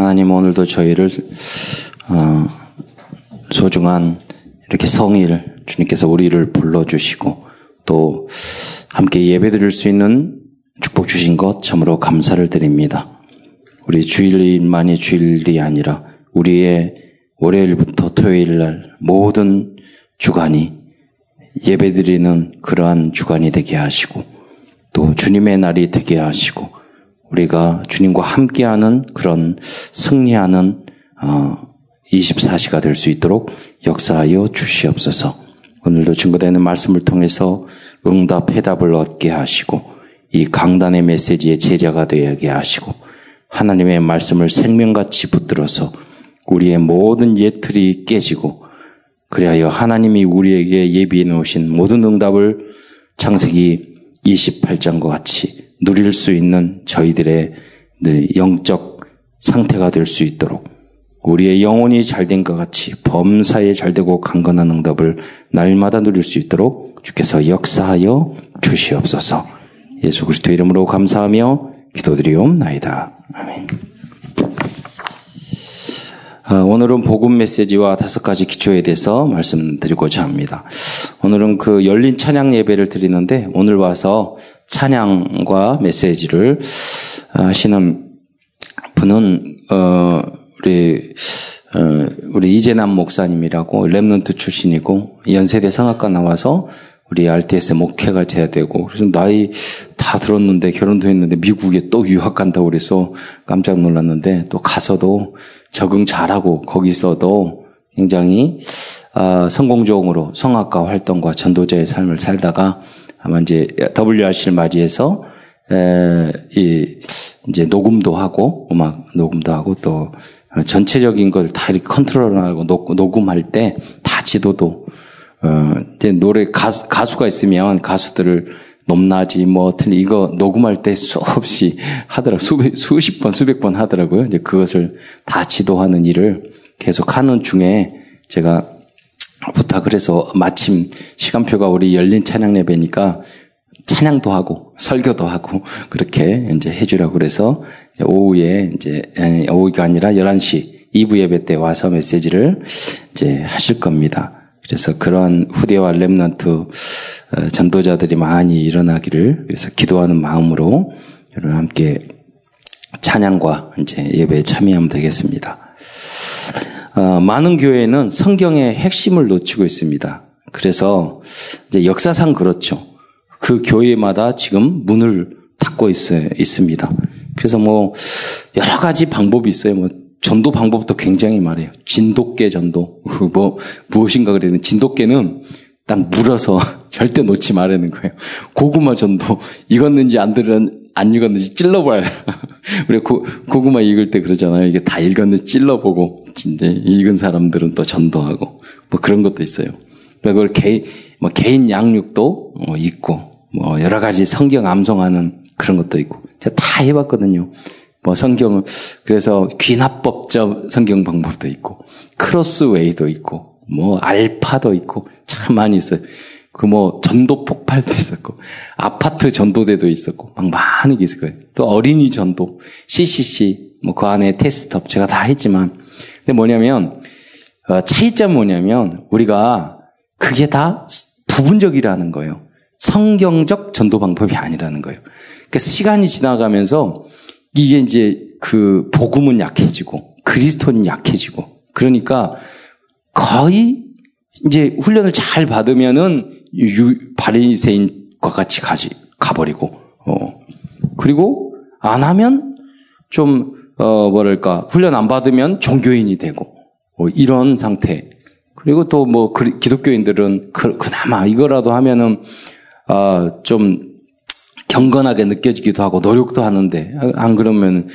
하나님 오늘도 저희를 어, 소중한 이렇게 성일 주님께서 우리를 불러주시고 또 함께 예배드릴 수 있는 축복 주신 것 참으로 감사를 드립니다. 우리 주일만이 주일이 아니라 우리의 월요일부터 토요일 날 모든 주간이 예배드리는 그러한 주간이 되게 하시고 또 주님의 날이 되게 하시고 우리가 주님과 함께하는 그런 승리하는 어, 24시가 될 수 있도록 역사하여 주시옵소서. 오늘도 증거되는 말씀을 통해서 응답 해답을 얻게 하시고 이 강단의 메시지의 제자가 되게 하시고 하나님의 말씀을 생명같이 붙들어서 우리의 모든 예틀이 깨지고 그리하여 하나님이 우리에게 예비해 놓으신 모든 응답을 창세기 28장과 같이 누릴 수 있는 저희들의 영적 상태가 될 수 있도록 우리의 영혼이 잘된 것 같이 범사에 잘되고 강건한 응답을 날마다 누릴 수 있도록 주께서 역사하여 주시옵소서. 예수 그리스도 이름으로 감사하며 기도드리옵나이다. 아멘. 아, 오늘은 복음 메시지와 다섯 가지 기초에 대해서 말씀드리고자 합니다. 오늘은 그 열린 찬양 예배를 드리는데 오늘 와서 찬양과 메시지를 하시는 분은 어 우리 어 우리 이재남 목사님이라고 랩런트 출신이고 연세대 성악과 나와서 우리 RTS 목회가 돼야 되고 그래서 나이 다 들었는데 결혼도 했는데 미국에 또 유학 간다고 그래서 깜짝 놀랐는데 또 가서도 적응 잘하고 거기서도 굉장히 어, 성공적으로 성악가 활동과 전도자의 삶을 살다가 아마 이제 WRC를 맞이해서 에, 이 이제 녹음도 하고 음악 녹음도 하고 또 전체적인 걸 다 이렇게 컨트롤하고 녹음할 때 다 지도도 어, 이제 노래 가수, 가수가 있으면 가수들을 높낮이 뭐 틀리 이거 녹음할 때 수없이 하더라 수백 수십 번 수백 번 하더라고요. 이제 그것을 다 지도하는 일을 계속 하는 중에 제가 부탁을 해서 마침 시간표가 우리 열린 찬양 예배니까 찬양도 하고 설교도 하고 그렇게 이제 해주라고 그래서 오후에 이제 오후가 아니라 11시 2부 예배 때 와서 메시지를 이제 하실 겁니다. 그래서 그런 후대와 렘넌트 전도자들이 많이 일어나기를 위해서 기도하는 마음으로 여러분 함께 찬양과 이제 예배에 참여하면 되겠습니다. 어, 많은 교회는 성경의 핵심을 놓치고 있습니다. 그래서 이제 역사상 그렇죠. 그 교회마다 지금 문을 닫고 있어요, 있습니다. 그래서 뭐 여러 가지 방법이 있어요. 뭐 전도 방법도 굉장히 많아요. 진돗개 전도 뭐 무엇인가 그랬는데 진돗개는 딱 물어서 절대 놓지 말라는 거예요. 고구마 전도 익었는지 안 들은 안 익었는지 찔러봐야. 우리 고, 고구마 익을 때 그러잖아요. 이게 다 익었는지 찔러보고, 이제 익은 사람들은 또 전도하고, 뭐 그런 것도 있어요. 그걸 개인, 뭐 개인 양육도 뭐 있고, 뭐 여러 가지 성경 암송하는 그런 것도 있고. 제가 다 해봤거든요. 뭐 성경을, 그래서 귀납법적 성경 방법도 있고, 크로스웨이도 있고, 뭐 알파도 있고, 참 많이 있어요. 그 뭐 전도 폭발도 있었고 아파트 전도대도 있었고 막 많은 게 있을 거예요. 또 어린이 전도 CCC 뭐 그 안에 테스트업 제가 다 했지만 근데 뭐냐면 어, 차이점 뭐냐면 우리가 그게 다 부분적이라는 거예요. 성경적 전도 방법이 아니라는 거예요. 그러니까 시간이 지나가면서 이게 이제 그 복음은 약해지고 그리스도는 약해지고 그러니까 거의 이제 훈련을 잘 받으면은 유, 바리새인과 같이 가지 가버리고 어. 그리고 안 하면 좀 어 뭐랄까 훈련 안 받으면 종교인이 되고 어, 이런 상태. 그리고 또 뭐 기독교인들은 그, 그나마 이거라도 하면은 아좀 경건하게 느껴지기도 하고 노력도 하는데 안 그러면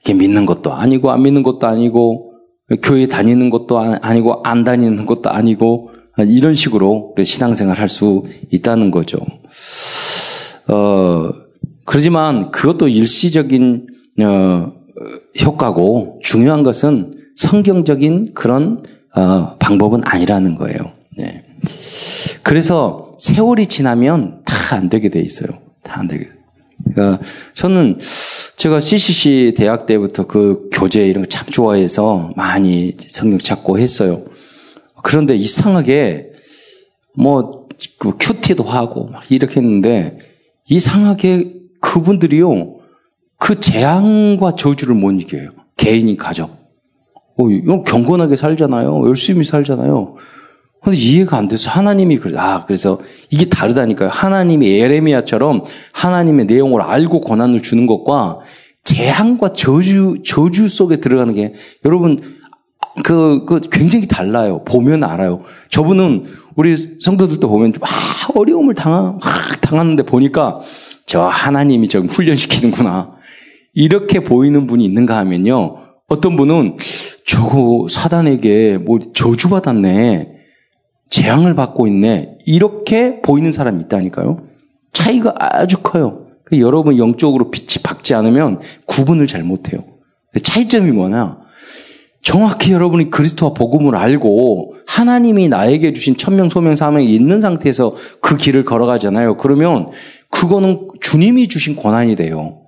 이게 믿는 것도 아니고 안 믿는 것도 아니고 교회 다니는 것도 아니고 안 다니는 것도 아니고 이런 식으로 신앙생활 할 수 있다는 거죠. 어, 그러지만 그것도 일시적인 어, 효과고 중요한 것은 성경적인 그런 어, 방법은 아니라는 거예요. 네. 그래서 세월이 지나면 다 안 되게 돼 있어요. 다 안 되게. 그러니까 저는 제가 CCC 대학 때부터 그 교재 이런 거 참 좋아해서 많이 성경 찾고 했어요. 그런데 이상하게 뭐 그 큐티도 하고 막 이렇게 했는데 이상하게 그분들이요 그 재앙과 저주를 못 이겨요. 개인이 가족. 어, 경건하게 살잖아요. 열심히 살잖아요. 근데 이해가 안 돼서 하나님이 그래. 아, 그래서 이게 다르다니까요. 하나님이 에레미야처럼 하나님의 내용을 알고 권한을 주는 것과 재앙과 저주, 저주 속에 들어가는 게 여러분, 그, 그 굉장히 달라요. 보면 알아요. 저분은 우리 성도들도 보면 막 어려움을 당하, 막 당하는데 보니까 저 하나님이 좀 훈련시키는구나. 이렇게 보이는 분이 있는가 하면요. 어떤 분은 저거 사단에게 뭐 저주받았네. 재앙을 받고 있네. 이렇게 보이는 사람이 있다니까요. 차이가 아주 커요. 그 여러분 영적으로 빛이 박지 않으면 구분을 잘 못해요. 차이점이 뭐냐? 정확히 여러분이 그리스도와 복음을 알고 하나님이 나에게 주신 천명, 소명, 사명이 있는 상태에서 그 길을 걸어가잖아요. 그러면 그거는 주님이 주신 권한이 돼요.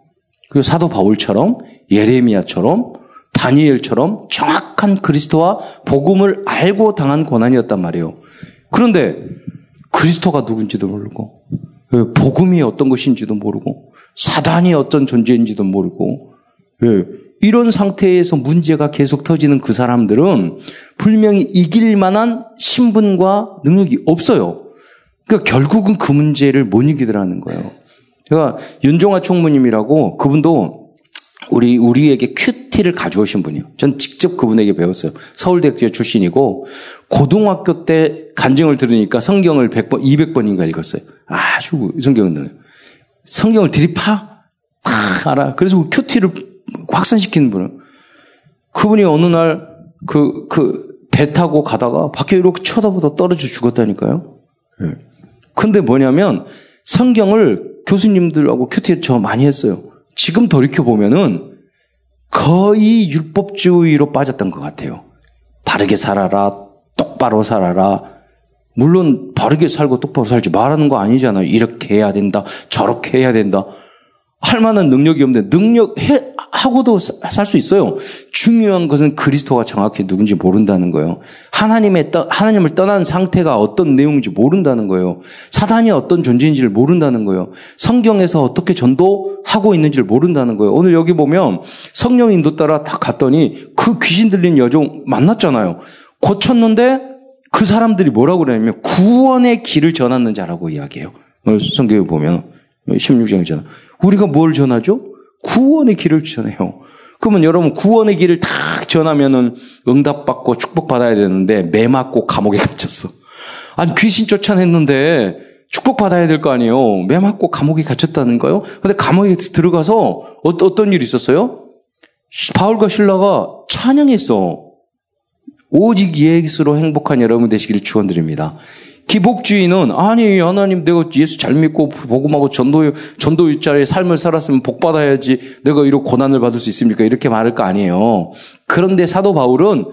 그리고 사도 바울처럼 예레미야처럼 다니엘처럼 정확한 그리스도와 복음을 알고 당한 고난이었단 말이에요. 그런데 그리스도가 누군지도 모르고 복음이 어떤 것인지도 모르고 사단이 어떤 존재인지도 모르고 이런 상태에서 문제가 계속 터지는 그 사람들은 분명히 이길 만한 신분과 능력이 없어요. 그러니까 결국은 그 문제를 못 이기더라는 거예요. 제가 윤종아 총무님이라고 그분도 우리, 우리에게 큐티를 가져오신 분이요. 전 직접 그분에게 배웠어요. 서울대학교 출신이고, 고등학교 때 간증을 들으니까 성경을 100번, 200번인가 읽었어요. 아주 성경은 늘 성경을 들이파? 다 알아. 그래서 큐티를 확산시키는 분은. 그분이 어느 날, 그, 그, 배 타고 가다가 밖에 이렇게 쳐다보다 떨어져 죽었다니까요. 예. 근데 뭐냐면, 성경을 교수님들하고 큐티 저 많이 했어요. 지금 돌이켜보면은 거의 율법주의로 빠졌던 것 같아요. 바르게 살아라, 똑바로 살아라. 물론 바르게 살고 똑바로 살지 말하는 거 아니잖아요. 이렇게 해야 된다, 저렇게 해야 된다. 할 만한 능력이 없는데 능력 해, 하고도 살 수 있어요. 중요한 것은 그리스도가 정확히 누군지 모른다는 거예요. 하나님의 떠, 하나님을 떠난 상태가 어떤 내용인지 모른다는 거예요. 사단이 어떤 존재인지를 모른다는 거예요. 성경에서 어떻게 전도하고 있는지를 모른다는 거예요. 오늘 여기 보면 성령 인도 따라 다 갔더니 그 귀신 들린 여종 만났잖아요. 고쳤는데 그 사람들이 뭐라고 그러냐면 구원의 길을 전하는 자라고 이야기해요. 성경에 보면 16장이잖아. 우리가 뭘 전하죠? 구원의 길을 전해요. 그러면 여러분 구원의 길을 탁 전하면은 응답받고 축복받아야 되는데 매 맞고 감옥에 갇혔어. 아니 귀신 쫓아냈는데 축복받아야 될 거 아니에요. 매 맞고 감옥에 갇혔다는 거요. 근데 감옥에 들어가서 어떤, 어떤 일이 있었어요? 바울과 신라가 찬양했어. 오직 예수로 행복한 여러분 되시기를 축원드립니다. 기복주의는 아니 하나님 내가 예수 잘 믿고 복음하고 전도 전도자의 삶을 살았으면 복 받아야지 내가 이런 고난을 받을 수 있습니까? 이렇게 말할 거 아니에요. 그런데 사도 바울은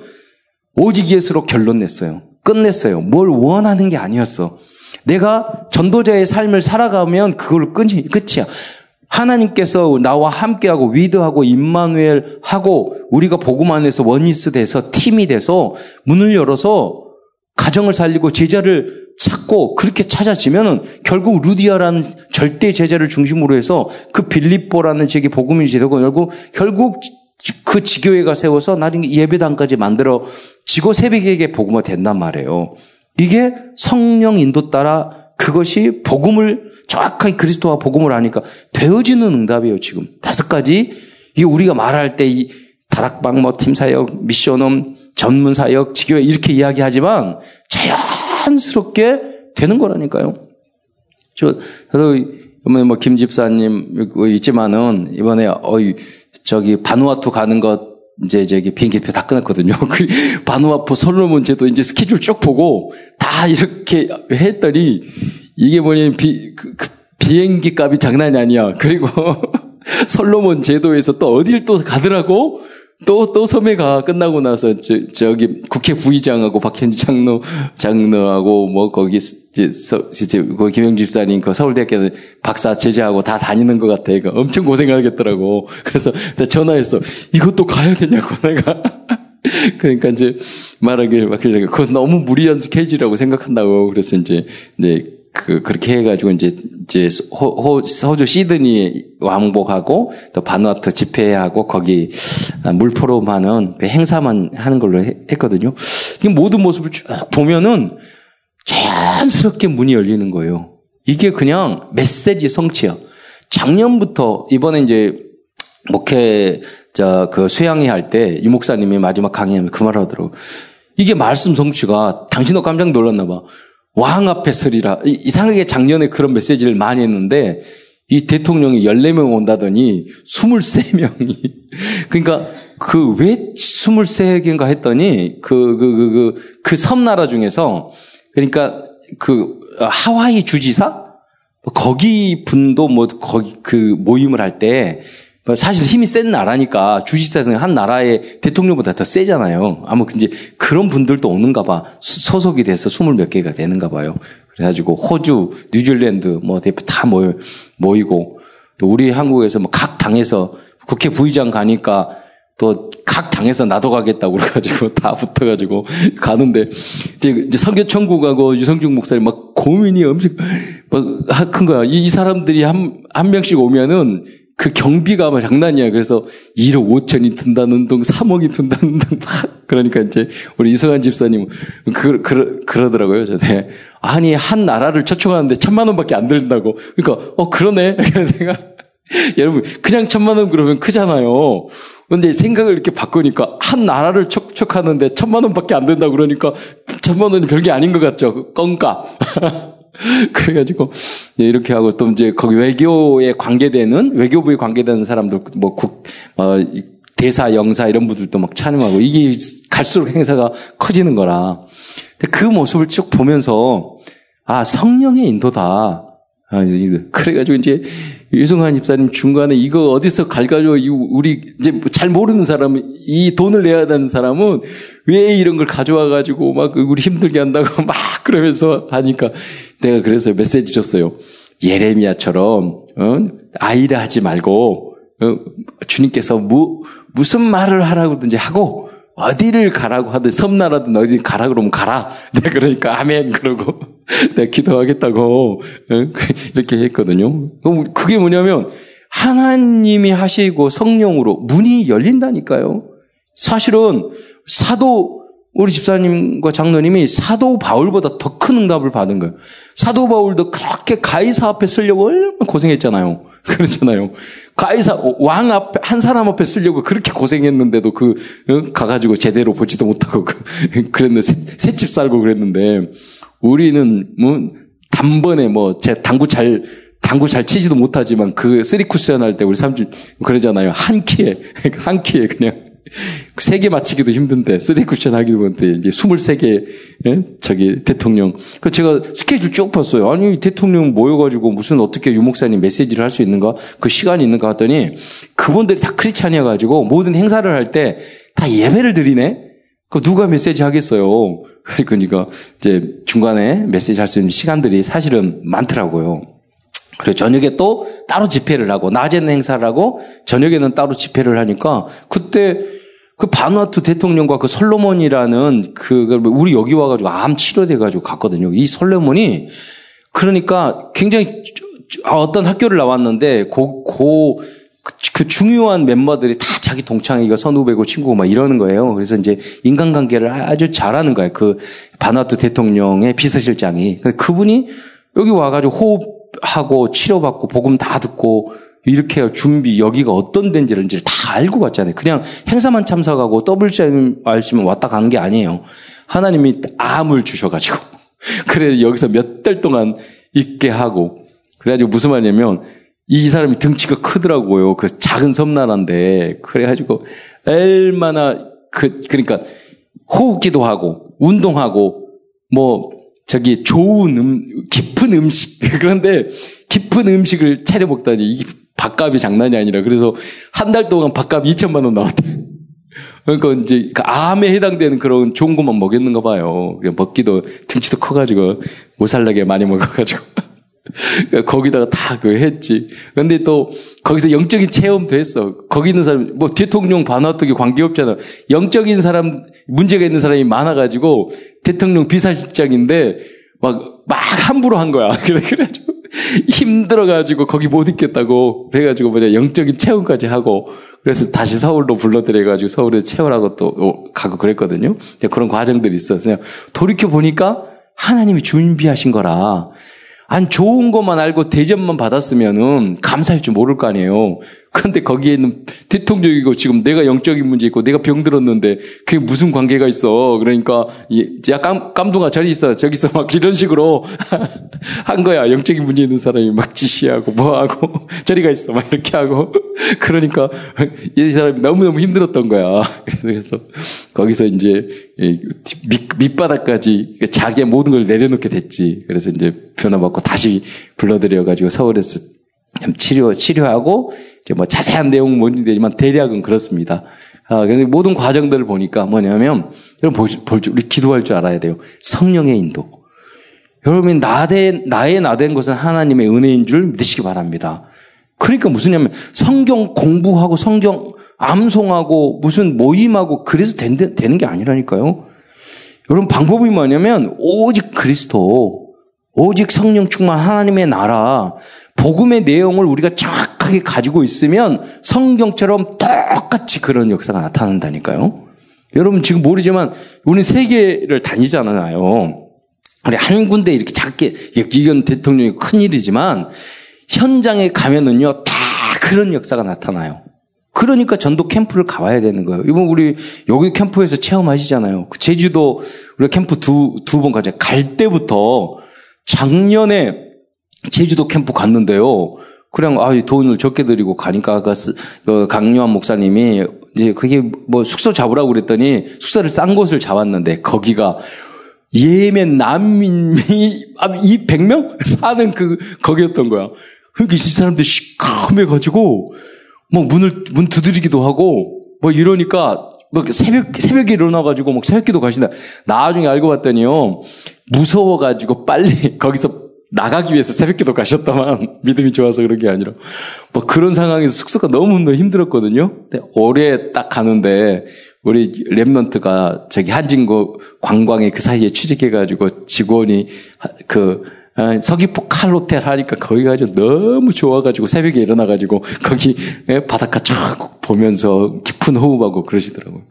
오직 예수로 결론 냈어요. 끝냈어요. 뭘 원하는 게 아니었어. 내가 전도자의 삶을 살아가면 그걸 끝이, 끝이야. 하나님께서 나와 함께하고 위드하고 임마누엘 하고 우리가 복음 안에서 원리스 돼서 팀이 돼서 문을 열어서 가정을 살리고 제자를 찾고 그렇게 찾아지면은 결국 루디아라는 절대 제자를 중심으로 해서 그 빌립보라는 지역의 복음이 되고 결국 결국 그 지교회가 세워서 나중에 예배당까지 만들어 지고 새벽에게 복음화 된단 말이에요. 이게 성령 인도 따라 그것이 복음을 정확하게 그리스도와 복음을 하니까 되어지는 응답이에요, 지금. 다섯 가지. 이게 우리가 말할 때 이 다락방 뭐 팀 사역, 미션홈, 전문 사역, 지교회 이렇게 이야기하지만 자연 스럽게 되는 거라니까요. 저, 저도 뭐 김집사님 있지만은 이번에 어이 저기 바누아투 가는 것 이제 저기 비행기표 다 끊었거든요. 그 바누아투 솔로몬 제도 이제 스케줄 쭉 보고 다 이렇게 했더니 이게 뭐냐면 비, 그, 그 비행기 값이 장난이 아니야. 그리고 솔로몬 제도에서 또 어딜 또 가더라고? 또, 또 섬에 가 끝나고 나서 저, 저기 국회 부의장하고 박현주 장로, 장로하고 뭐 거기 서, 이제 그 김영주 집사님 그 서울대학교 박사 제자하고 다 다니는 것 같아. 그러니까 엄청 고생하겠더라고. 그래서 전화해서 이것도 가야 되냐고 내가. 그러니까 이제 말하길 막길래 그건 너무 무리한 스케줄이라고 생각한다고 그래서 이제 이제 그 그렇게 해가지고 이제 이제 호, 호, 호주 시드니 왕복하고 또 바누아투 집회하고 거기 물포럼하는 그 행사만 하는 걸로 했거든요. 이 모든 모습을 쭉 보면은 자연스럽게 문이 열리는 거예요. 이게 그냥 메시지 성취야. 작년부터 이번에 이제 목회 저그 수양회 할때이 목사님이 마지막 강의하면 그 말을 하더라고. 이게 말씀 성취가 당신도 깜짝 놀랐나 봐. 왕 앞에 서리라. 이상하게 작년에 그런 메시지를 많이 했는데 이 대통령이 14명 온다더니 23명이 그러니까 그 왜 23개인가 했더니 그 그 그 그 그 섬나라 중에서 그러니까 그 하와이 주지사 거기 분도 뭐 거기 그 모임을 할때 뭐 사실 힘이 센 나라니까 주식사에서 한 나라의 대통령보다 더 세잖아요. 아마 이제 그런 분들도 오는가 봐. 소속이 돼서 스물 몇 개가 되는가 봐요. 그래가지고 호주, 뉴질랜드 뭐 대표 다 모여, 모이고 또 우리 한국에서 뭐 각 당에서 국회 부의장 가니까 또 각 당에서 나도 가겠다고 그래가지고 다 붙어가지고 가는데 이제 선교 천국하고 유성중 목사님 막 고민이 엄청 막 큰 거야. 이, 이 사람들이 한, 한 명씩 오면은 그 경비가 막 장난이야. 그래서 1억 5천이 든다는 둥, 3억이 든다는 둥, 막. 그러니까 이제 우리 이승환 집사님, 그, 그, 그러더라고요. 저한테. 아니, 한 나라를 초청하는데 천만 원 밖에 안 들린다고. 그러니까, 어, 그러네. 그래서 내가, 여러분, 그냥 천만 원 그러면 크잖아요. 근데 생각을 이렇게 바꾸니까 한 나라를 촉촉하는데 천만 원밖에 안 된다 그러니까 천만 원이 별게 아닌 것 같죠. 껌값. 그래가지고 이렇게 하고 또 이제 거기 외교에 관계되는 외교부에 관계되는 사람들 뭐 국, 어, 대사, 영사 이런 분들도 막 찬양하고 이게 갈수록 행사가 커지는 거라. 그 모습을 쭉 보면서 아 성령의 인도다. 아, 그래가지고 이제 유승환 집사님 중간에 이거 어디서 갈가지고 우리 이제 잘 모르는 사람은 이 돈을 내야 되는 사람은 왜 이런 걸 가져와 가지고 막 우리 힘들게 한다고 막 그러면서 하니까 내가 그래서 메시지 줬어요. 예레미야처럼 어? 아이라 하지 말고 어? 주님께서 무, 무슨 말을 하라고든지 하고 어디를 가라고 하든 섬나라든 어디 가라 그러면 가라. 내가 그러니까 아멘 그러고 내가 기도하겠다고 어? 이렇게 했거든요. 그게 뭐냐면 하나님이 하시고 성령으로 문이 열린다니까요. 사실은 사도 우리 집사님과 장로님이 사도 바울보다 더 큰 응답을 받은 거예요. 사도 바울도 그렇게 가이사 앞에 쓰려고 얼마나 고생했잖아요. 그렇잖아요. 가이사 왕 앞에 한 사람 앞에 쓰려고 그렇게 고생했는데도 그 어? 가가지고 제대로 보지도 못하고 그, 그랬는데 새집 살고 그랬는데 우리는 뭐 단번에 뭐 제 당구 잘 당구 잘 치지도 못하지만 그 three 쿠션 할 때 우리 삼촌 그러잖아요. 한 큐에 한 큐에 그냥 세 개 맞히기도 힘든데, three 쿠션 하기도 힘든데, 이제 23개, 예? 저기, 대통령. 그 제가 스케줄 쭉 봤어요. 아니, 대통령 모여가지고 무슨 어떻게 유목사님 메시지를 할 수 있는가? 그 시간이 있는가 했더니, 그분들이 다 크리스찬이어가지고, 모든 행사를 할 때 다 예배를 드리네? 그 누가 메시지 하겠어요? 그러니까, 이제 중간에 메시지 할 수 있는 시간들이 사실은 많더라고요. 그리고 저녁에 또 따로 집회를 하고, 낮에는 행사를 하고, 저녁에는 따로 집회를 하니까, 그때 그 바누아투 대통령과 그 솔로몬이라는 그, 그 우리 여기 와가지고 암 치료돼가지고 갔거든요. 이 솔로몬이 그러니까 굉장히 아, 어떤 학교를 나왔는데 고, 고, 그 중요한 멤버들이 다 자기 동창이가 선후배고 친구고 막 이러는 거예요. 그래서 이제 인간관계를 아주 잘하는 거예요. 그 바누아투 대통령의 비서실장이. 그분이 여기 와가지고 호흡하고 치료받고 복음 다 듣고 이렇게 준비, 여기가 어떤 데인지를 다 알고 갔잖아요. 그냥 행사만 참석하고 WCRC만 왔다 가는 게 아니에요. 하나님이 암을 주셔가지고. 그래, 여기서 몇 달 동안 있게 하고. 그래가지고 무슨 말이냐면, 이 사람이 등치가 크더라고요. 그 작은 섬나라인데. 그래가지고, 얼마나, 그, 그러니까, 호흡기도 하고, 운동하고, 뭐, 저기 좋은 음, 깊은 음식. 그런데 깊은 음식을 차려 먹다니, 밥값이 장난이 아니라 그래서 한 달 동안 밥값 2천만 원 나왔대. 그러니까 이제 그 암에 해당되는 그런 좋은 것만 먹였는가 봐요. 먹기도 등치도 커가지고 못 살라게 많이 먹어가지고 거기다가 다 그 했지. 근데 또 거기서 영적인 체험도 했어. 거기 있는 사람 뭐 대통령 반화떡이 관계 없잖아. 영적인 사람 문제가 있는 사람이 많아가지고 대통령 비서실장인데 막 막 함부로 한 거야. 그래 그래가지고 힘들어가지고 거기 못 있겠다고 그래가지고 뭐냐 영적인 체험까지 하고 그래서 다시 서울로 불러들여가지고 서울에 채우라고 또 가고 그랬거든요. 그런 과정들이 있었어요. 돌이켜 보니까 하나님이 준비하신 거라. 안 좋은 것만 알고 대접만 받았으면은 감사할 줄 모를 거 아니에요. 그런데 거기에 있는 대통령이고 지금 내가 영적인 문제 있고 내가 병들었는데 그게 무슨 관계가 있어. 그러니까 야 깜, 깜둥아 저리 있어 저기 있어 막 이런 식으로 한 거야. 영적인 문제 있는 사람이 막 지시하고 뭐하고 저리가 있어 막 이렇게 하고 그러니까 이 사람이 너무너무 힘들었던 거야. 그래서 거기서 이제 밑, 밑바닥까지 자기의 모든 걸 내려놓게 됐지. 그래서 이제 변화받고 다시 불러들여가지고 서울에서 치료, 치료하고, 이제 뭐 자세한 내용은 뭔지 되지만 대략은 그렇습니다. 아, 모든 과정들을 보니까 뭐냐면, 여러분 볼, 볼 줄, 우리 기도할 줄 알아야 돼요. 성령의 인도. 여러분이 나대, 나의 나된 것은 하나님의 은혜인 줄 믿으시기 바랍니다. 그러니까 무슨냐면, 성경 공부하고 성경 암송하고 무슨 모임하고 그래서 된, 되는 게 아니라니까요. 여러분 방법이 뭐냐면, 오직 그리스도, 오직 성령 충만 하나님의 나라, 복음의 내용을 우리가 정확하게 가지고 있으면 성경처럼 똑같이 그런 역사가 나타난다니까요. 여러분 지금 모르지만 우리 세계를 다니잖아요. 우리 한 군데 이렇게 작게 이건 대통령이 큰 일이지만 현장에 가면은요 다 그런 역사가 나타나요. 그러니까 전도 캠프를 가봐야 되는 거예요. 이번 우리 여기 캠프에서 체험하시잖아요. 그 제주도 우리 캠프 두 두 번 가자. 갈 때부터 작년에 제주도 캠프 갔는데요. 그냥 아 돈을 적게 드리고 가니까 그 강요한 목사님이 이제 그게 뭐 숙소 잡으라고 그랬더니 숙소를 싼 곳을 잡았는데 거기가 예멘 난민이 200명 사는 그 거기였던 거야. 그러니까 이 사람들 시커매 가지고 뭐 문을 문 두드리기도 하고 뭐 이러니까 뭐 새벽 새벽에 일어나 가지고 막 새벽기도 가신다. 나중에 알고 봤더니요 무서워 가지고 빨리 거기서 나가기 위해서 새벽 기도 가셨다만 믿음이 좋아서 그런 게 아니라 뭐 그런 상황에서 숙소가 너무 힘들었거든요. 근데 올해 딱 가는데 우리 랩런트가 저기 한진구 관광에 그 사이에 취직해가지고 직원이 그 어, 서귀포 칼호텔 하니까 거기 가지고 너무 좋아가지고 새벽에 일어나가지고 거기 예, 바닷가 쫙 보면서 깊은 호흡하고 그러시더라고요.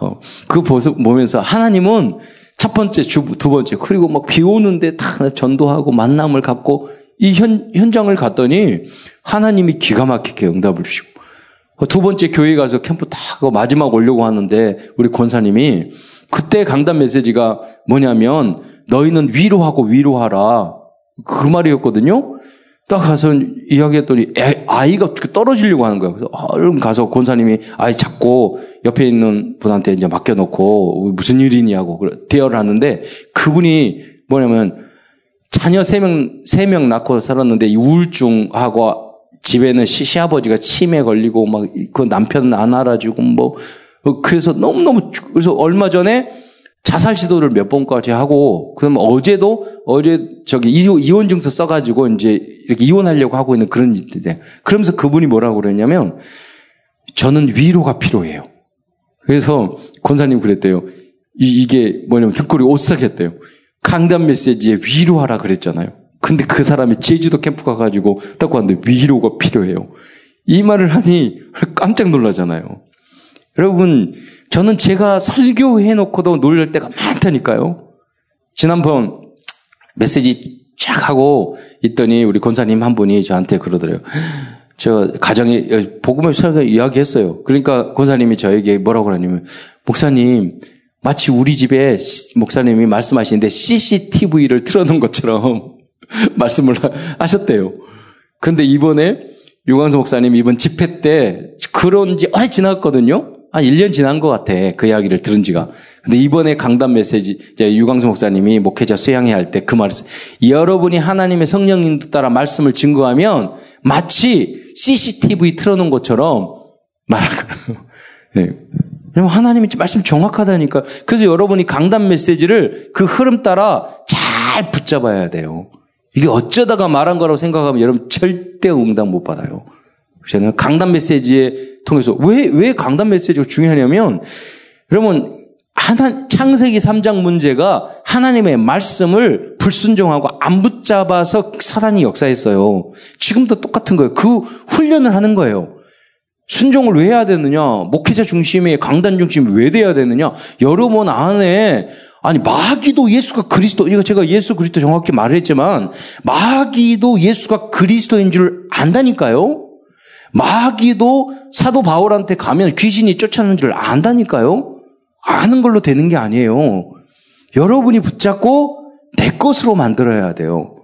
어, 그 보면서 하나님은 첫 번째, 주, 두 번째, 그리고 막 비 오는데 다 전도하고 만남을 갖고 이 현, 현장을 갔더니 하나님이 기가 막히게 응답을 주시고 두 번째 교회 가서 캠프 다 하고 마지막 오려고 하는데 우리 권사님이 그때 강단 메시지가 뭐냐면 너희는 위로하고 위로하라. 그 말이었거든요. 딱 가서 이야기했더니 애, 아이가 떨어지려고 하는 거야. 그래서 얼른 가서 권사님이 아이 잡고 옆에 있는 분한테 이제 맡겨놓고 무슨 일이냐고 대화를 하는데 그분이 뭐냐면 자녀 세 명, 세 명 낳고 살았는데 이 우울증하고 집에는 시, 시아버지가 치매 걸리고 막 그 남편 안 알아주고 뭐 그래서 너무너무 그래서 얼마 전에 자살 시도를 몇 번까지 하고, 그럼 어제도, 어제 저기 이혼 증서 써가지고 이제 이렇게 이혼하려고 하고 있는 그런 일인데, 그러면서 그분이 뭐라고 그랬냐면, 저는 위로가 필요해요. 그래서 권사님 그랬대요. 이, 게 뭐냐면 듣고리 오싹했대요. 강단 메시지에 위로하라 그랬잖아요. 근데 그 사람이 제주도 캠프 가가지고 딱 왔는데 위로가 필요해요. 이 말을 하니 깜짝 놀라잖아요. 여러분, 저는 제가 설교해 놓고도 놀랄 때가 많다니까요. 지난번 메시지 쫙 하고 있더니 우리 권사님 한 분이 저한테 그러더래요. 저 가정에 복음을 설교 이야기했어요. 그러니까 권사님이 저에게 뭐라고 그러냐면 목사님 마치 우리 집에 목사님이 말씀하시는데 CCTV를 틀어놓은 것처럼 말씀을 하셨대요. 근데 이번에 유광수 목사님 이번 집회 때 그런 지 오래 지났거든요. 한 1년 지난 것 같아. 그 이야기를 들은 지가. 근데 이번에 강단 메시지, 유광수 목사님이 목회자 수양회 할 때 그 말을. 여러분이 하나님의 성령 인도 따라 말씀을 증거하면 마치 CCTV 틀어놓은 것처럼. 네. 왜냐면 하나님이 말씀 정확하다니까. 그래서 여러분이 강단 메시지를 그 흐름 따라 잘 붙잡아야 돼요. 이게 어쩌다가 말한 거라고 생각하면 여러분 절대 응답 못 받아요. 그래서 강단 메시지에 통해서 왜, 왜 강단 메시지가 중요하냐면 여러분 하나, 창세기 3장 문제가 하나님의 말씀을 불순종하고 안 붙잡아서 사단이 역사했어요. 지금도 똑같은 거예요. 그 훈련을 하는 거예요. 순종을 왜 해야 되느냐? 목회자 중심의 강단 중심이 왜 돼야 되느냐? 여러분 안에 아니 마귀도 예수가 그리스도 이거 제가 예수 그리스도 정확히 말을 했지만 마귀도 예수가 그리스도인 줄 안다니까요. 마귀도 사도 바울한테 가면 귀신이 쫓아오는 줄 안다니까요. 아는 걸로 되는 게 아니에요. 여러분이 붙잡고 내 것으로 만들어야 돼요.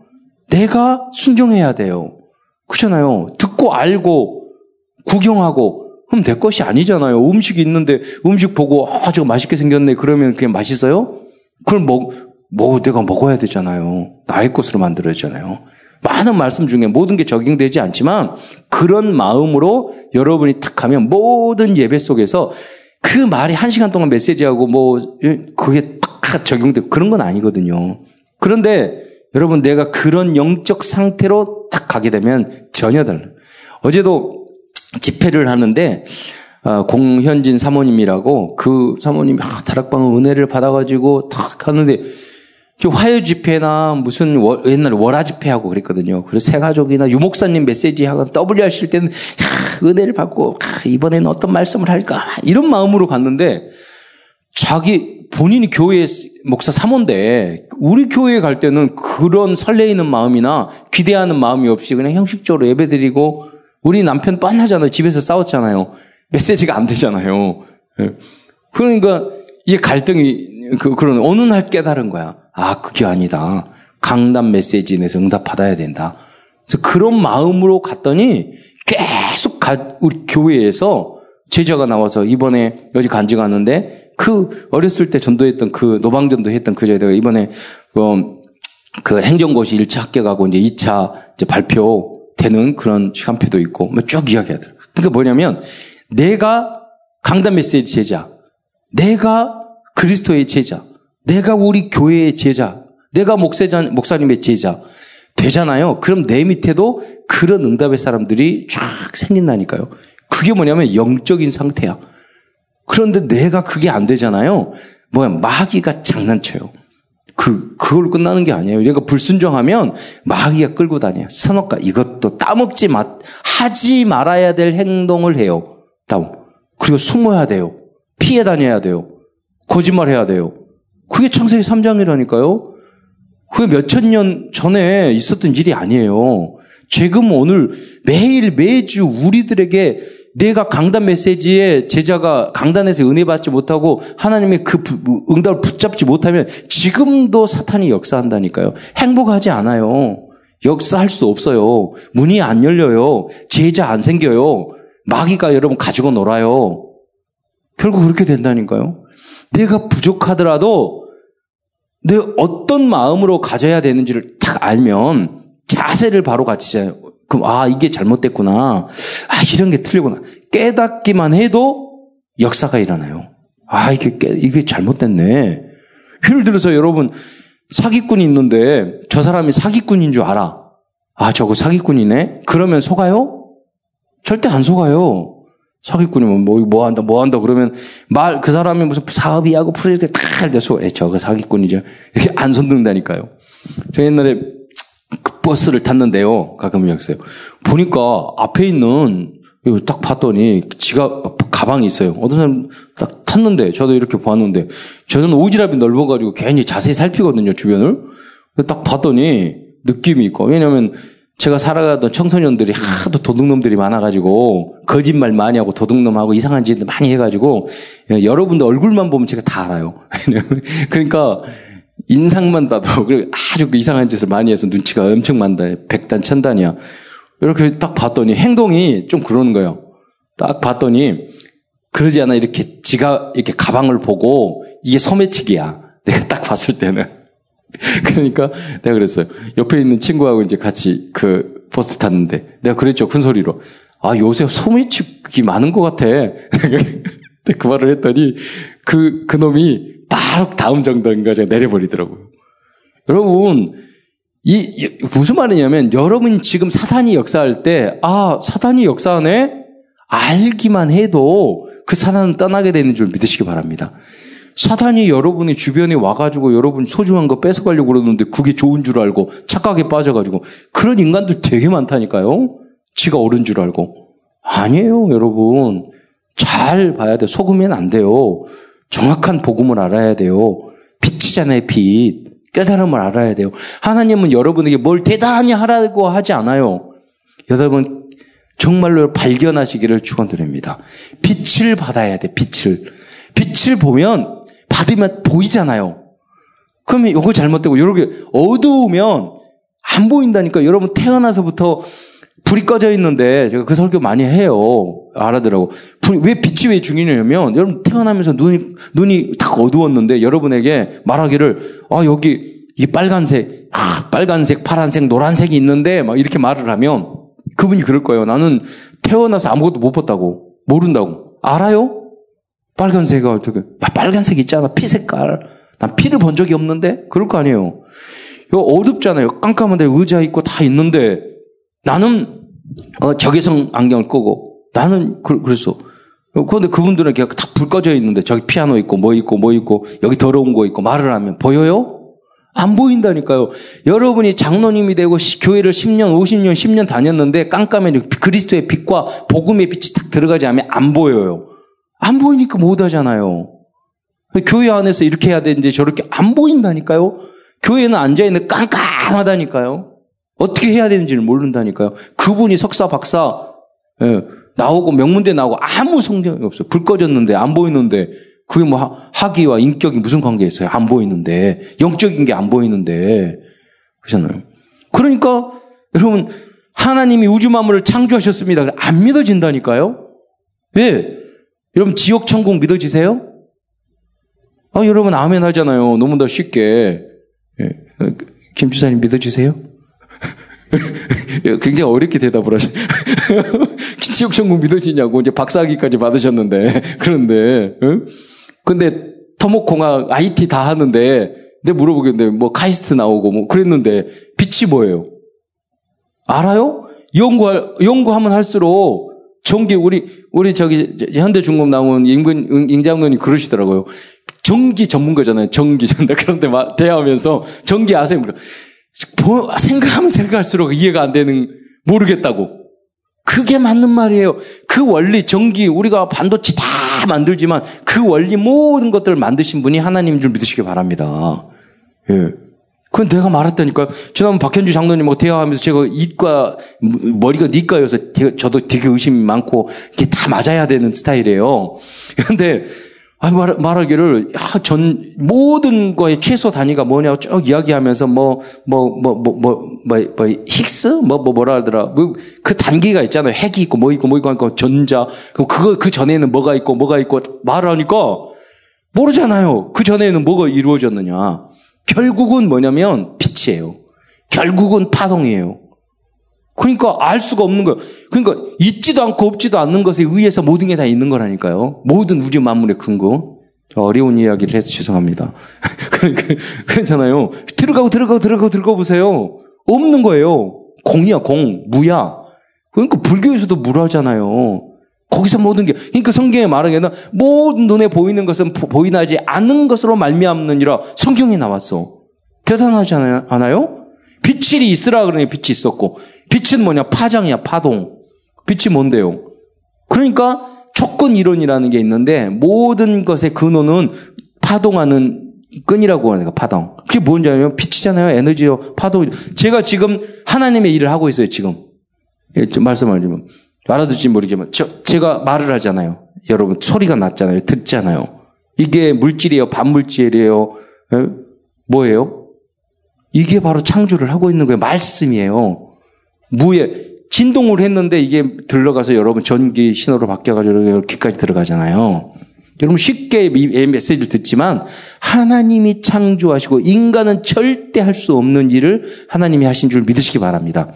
내가 순종해야 돼요. 그렇잖아요. 듣고 알고 구경하고 그럼 내 것이 아니잖아요. 음식이 있는데 음식 보고 아 저거 맛있게 생겼네 그러면 그냥 맛있어요? 그걸 먹, 먹 내가 먹어야 되잖아요. 나의 것으로 만들어야잖아요. 많은 말씀 중에 모든 게 적용되지 않지만 그런 마음으로 여러분이 탁 하면 모든 예배 속에서 그 말이 한 시간 동안 메시지하고 뭐 그게 딱 적용되고 그런 건 아니거든요. 그런데 여러분 내가 그런 영적 상태로 딱 가게 되면 전혀 달라. 어제도 집회를 하는데 어, 공현진 사모님이라고 그 사모님이 아, 다락방 은혜를 받아가지고 탁 하는데 화요 집회나 무슨 월, 옛날에 월화 집회하고 그랬거든요. 그래서 새 가족이나 유목사님 메시지 하고 W 하실 때는 야, 은혜를 받고 아, 이번에는 어떤 말씀을 할까 이런 마음으로 갔는데 자기 본인이 교회 목사 사모인데 우리 교회에 갈 때는 그런 설레이는 마음이나 기대하는 마음이 없이 그냥 형식적으로 예배드리고 우리 남편 뻔하잖아요. 집에서 싸웠잖아요. 메시지가 안 되잖아요. 예. 그러니까 이 갈등이 그, 그런 어느 날 깨달은 거야. 아 그게 아니다. 강단 메시지 내서 응답 받아야 된다. 그래서 그런 마음으로 갔더니 계속 가, 우리 교회에서 제자가 나와서 이번에 여기 간지 갔는데 그 어렸을 때 전도했던 그 노방전도 했던 그 제자가 이번에 어, 그 행정고시 1차 합격하고 이제 2차 이제 발표되는 그런 시간표도 있고 뭐 쭉 이야기하더라고요. 그러니까 뭐냐면 내가 강단 메시지 제자, 내가 그리스도의 제자, 내가 우리 교회의 제자, 내가 목사자, 목사님의 제자 되잖아요. 그럼 내 밑에도 그런 응답의 사람들이 쫙 생긴다니까요. 그게 뭐냐면 영적인 상태야. 그런데 내가 그게 안 되잖아요. 뭐야, 마귀가 장난쳐요. 그, 그걸 끝나는 게 아니에요. 그러니까 불순종하면 마귀가 끌고 다녀요. 선악과 이것도 따먹지 마, 하지 말아야 될 행동을 해요. 다음. 그리고 숨어야 돼요. 피해 다녀야 돼요. 거짓말 해야 돼요. 그게 창세기 3장이라니까요. 그게 몇천 년 전에 있었던 일이 아니에요. 지금 오늘 매일 매주 우리들에게 내가 강단 메시지에 제자가 강단에서 은혜 받지 못하고 하나님의 그 응답을 붙잡지 못하면 지금도 사탄이 역사한다니까요. 행복하지 않아요. 역사할 수 없어요. 문이 안 열려요. 제자 안 생겨요. 마귀가 여러분 가지고 놀아요. 결국 그렇게 된다니까요. 내가 부족하더라도 내 어떤 마음으로 가져야 되는지를 딱 알면 자세를 바로 갖추잖아요. 그럼 아 이게 잘못됐구나. 아 이런 게 틀리구나. 깨닫기만 해도 역사가 일어나요. 아 이게 깨, 이게 잘못됐네. 예를 들어서 여러분 사기꾼이 있는데 저 사람이 사기꾼인 줄 알아. 아 저거 사기꾼이네. 그러면 속아요? 절대 안 속아요. 사기꾼이면 뭐, 뭐 한다, 뭐 한다, 그러면 말, 그 사람이 무슨 사업이 하고 프로젝트 다할 때, 소, 에, 저거 사기꾼이죠. 이렇게 안 손든다니까요. 저 옛날에 그 버스를 탔는데요. 가끔 여기서요. 보니까 앞에 있는, 이거 딱 봤더니 지가 가방이 있어요. 어떤 사람 딱 탔는데, 저도 이렇게 봤는데, 저는 오지랖이 넓어가지고 괜히 자세히 살피거든요, 주변을. 딱 봤더니 느낌이 있고, 왜냐면 제가 살아가던 청소년들이 하도 도둑놈들이 많아가지고 거짓말 많이 하고 도둑놈하고 이상한 짓을 많이 해가지고 예, 여러분들 얼굴만 보면 제가 다 알아요. 그러니까 인상만 봐도 아주 그 이상한 짓을 많이 해서 눈치가 엄청 많다. 백단 천단이야. 이렇게 딱 봤더니 행동이 좀 그러는 거예요. 딱 봤더니 그러지 않아 이렇게 지가 이렇게 가방을 보고 이게 소매치기야. 내가 딱 봤을 때는. 그러니까 내가 그랬어요. 옆에 있는 친구하고 이제 같이 그 버스 탔는데 내가 그랬죠. 큰 소리로. 아, 요새 소매치기 많은 것 같아. 그 말을 했더니 그, 그 놈이 바로 다음 정도인가 제가 내려버리더라고요. 여러분, 이, 이, 무슨 말이냐면 여러분 지금 사단이 역사할 때, 아, 사단이 역사하네? 알기만 해도 그 사단은 떠나게 되는 줄 믿으시기 바랍니다. 사단이 여러분의 주변에 와가지고 여러분 소중한 거 뺏어가려고 그러는데 그게 좋은 줄 알고 착각에 빠져가지고 그런 인간들 되게 많다니까요. 지가 옳은 줄 알고. 아니에요, 여러분. 잘 봐야 돼. 속으면 안 돼요. 정확한 복음을 알아야 돼요. 빛이잖아요, 빛. 깨달음을 알아야 돼요. 하나님은 여러분에게 뭘 대단히 하라고 하지 않아요. 여러분, 정말로 발견하시기를 축원드립니다. 빛을 받아야 돼, 빛을. 빛을 보면, 받으면 보이잖아요. 그러면 이거 잘못되고, 이렇게 어두우면 안 보인다니까. 여러분 태어나서부터 불이 꺼져 있는데 제가 그 설교 많이 해요. 알아더라고. 왜 빛이 왜 중요냐면 여러분 태어나면서 눈이 눈이 딱 어두웠는데 여러분에게 말하기를 아 여기 이 빨간색 아, 빨간색 파란색 노란색이 있는데 막 이렇게 말을 하면 그분이 그럴 거예요. 나는 태어나서 아무것도 못 봤다고 모른다고 알아요? 빨간색이 어떻게 빨간색 있잖아 피 색깔 난 피를 본 적이 없는데 그럴 거 아니에요. 이거 어둡잖아요. 깜깜한데 의자 있고 다 있는데 나는 어, 적외선 안경을 끄고 나는 그, 그랬어. 그런데 그분들은 그냥 다불 꺼져 있는데 저기 피아노 있고 뭐 있고 뭐 있고 여기 더러운 거 있고 말을 하면 보여요? 안 보인다니까요. 여러분이 장로님이 되고 교회를 10년, 50년, 10년 다녔는데 깜깜해 그리스도의 빛과 복음의 빛이 딱 들어가지 않으면 안 보여요. 안 보이니까 못 하잖아요. 교회 안에서 이렇게 해야 되는데 저렇게 안 보인다니까요. 교회는 앉아있는데 깜깜하다니까요. 어떻게 해야 되는지를 모른다니까요. 그분이 석사, 박사, 예, 나오고 명문대 나오고 아무 성경이 없어요. 불 꺼졌는데 안 보이는데 그게 뭐 학위와 인격이 무슨 관계 있어요? 안 보이는데 영적인 게 안 보이는데 그렇잖아요. 그러니까 여러분 하나님이 우주 만물을 창조하셨습니다. 안 믿어진다니까요. 왜? 여러분 지옥 천국 믿어지세요? 아 여러분 아멘 하잖아요. 너무 더 쉽게 예. 김 주사님 믿어주세요? 굉장히 어렵게 대답을 하셔. 지옥 천국 믿어지냐고 이제 박사학위까지 받으셨는데 그런데 응? 근데 토목공학 IT 다 하는데 내 물어보겠는데 뭐 카이스트 나오고 뭐 그랬는데 빛이 뭐예요? 알아요? 연구할 연구하면 할수록 전기 우리 우리 저기 현대중공 나온 임근 임장론이 그러시더라고요. 전기 전문가잖아요. 전기 전다 그런데 막 대하면서 전기 아세요? 생각하면 생각할수록 이해가 안 되는 모르겠다고. 그게 맞는 말이에요. 그 원리, 전기, 우리가 반도체 다 만들지만 그 원리 모든 것들을 만드신 분이 하나님인 줄 믿으시기 바랍니다. 예. 그건 내가 말했다니까요. 지난번 박현주 장로님하고 대화하면서 제가 이과, 머리가 니과여서 저도 되게 의심이 많고, 이게 다 맞아야 되는 스타일이에요. 그런데 아, 말, 말하기를, 야, 전, 모든 거의 최소 단위가 뭐냐고 쭉 이야기하면서 뭐, 뭐, 뭐, 뭐, 뭐, 뭐, 뭐 힉스? 뭐, 뭐, 뭐라 하더라. 뭐, 그 단계가 있잖아요. 핵이 있고, 뭐 있고, 뭐 있고, 하니까 전자. 그거, 그 전에는 뭐가 있고, 뭐가 있고, 말을 하니까, 모르잖아요. 그 전에는 뭐가 이루어졌느냐. 결국은 뭐냐면, 빛이에요. 결국은 파동이에요. 그러니까 알 수가 없는 거예요. 그러니까 있지도 않고 없지도 않는 것에 의해서 모든 게 다 있는 거라니까요. 모든 우주 만물의 근거. 어려운 이야기를 해서 죄송합니다. 그러니까 그렇잖아요. 들어가고 들어가고 들어가고 들어가 보세요. 없는 거예요. 공이야 공, 무야. 그러니까 불교에서도 무라잖아요. 거기서 모든 게 그러니까 성경에 말하기에는 모든 눈에 보이는 것은 보이나지 않는 것으로 말미암느니라 성경에 나왔어. 대단하지 않아요? 빛이 있으라 그러니 빛이 있었고 빛은 뭐냐? 파장이야, 파동. 빛이 뭔데요? 그러니까 조건 이론이라는 게 있는데 모든 것의 근원은 파동하는 끈이라고 거 파동. 그게 뭔지 알면 빛이잖아요. 에너지요. 파동. 제가 지금 하나님의 일을 하고 있어요, 지금. 예, 좀 말씀을 좀 알아듣지 모르지만 저, 제가 말을 하잖아요. 여러분 소리가 났잖아요. 듣잖아요. 이게 물질이에요, 반물질이에요. 예? 뭐예요? 이게 바로 창조를 하고 있는 거예요. 말씀이에요. 무에 진동을 했는데 이게 들러가서 여러분 전기 신호로 바뀌어가지고 이렇게까지 들어가잖아요. 여러분 쉽게 이 메시지를 듣지만 하나님이 창조하시고 인간은 절대 할 수 없는 일을 하나님이 하신 줄 믿으시기 바랍니다.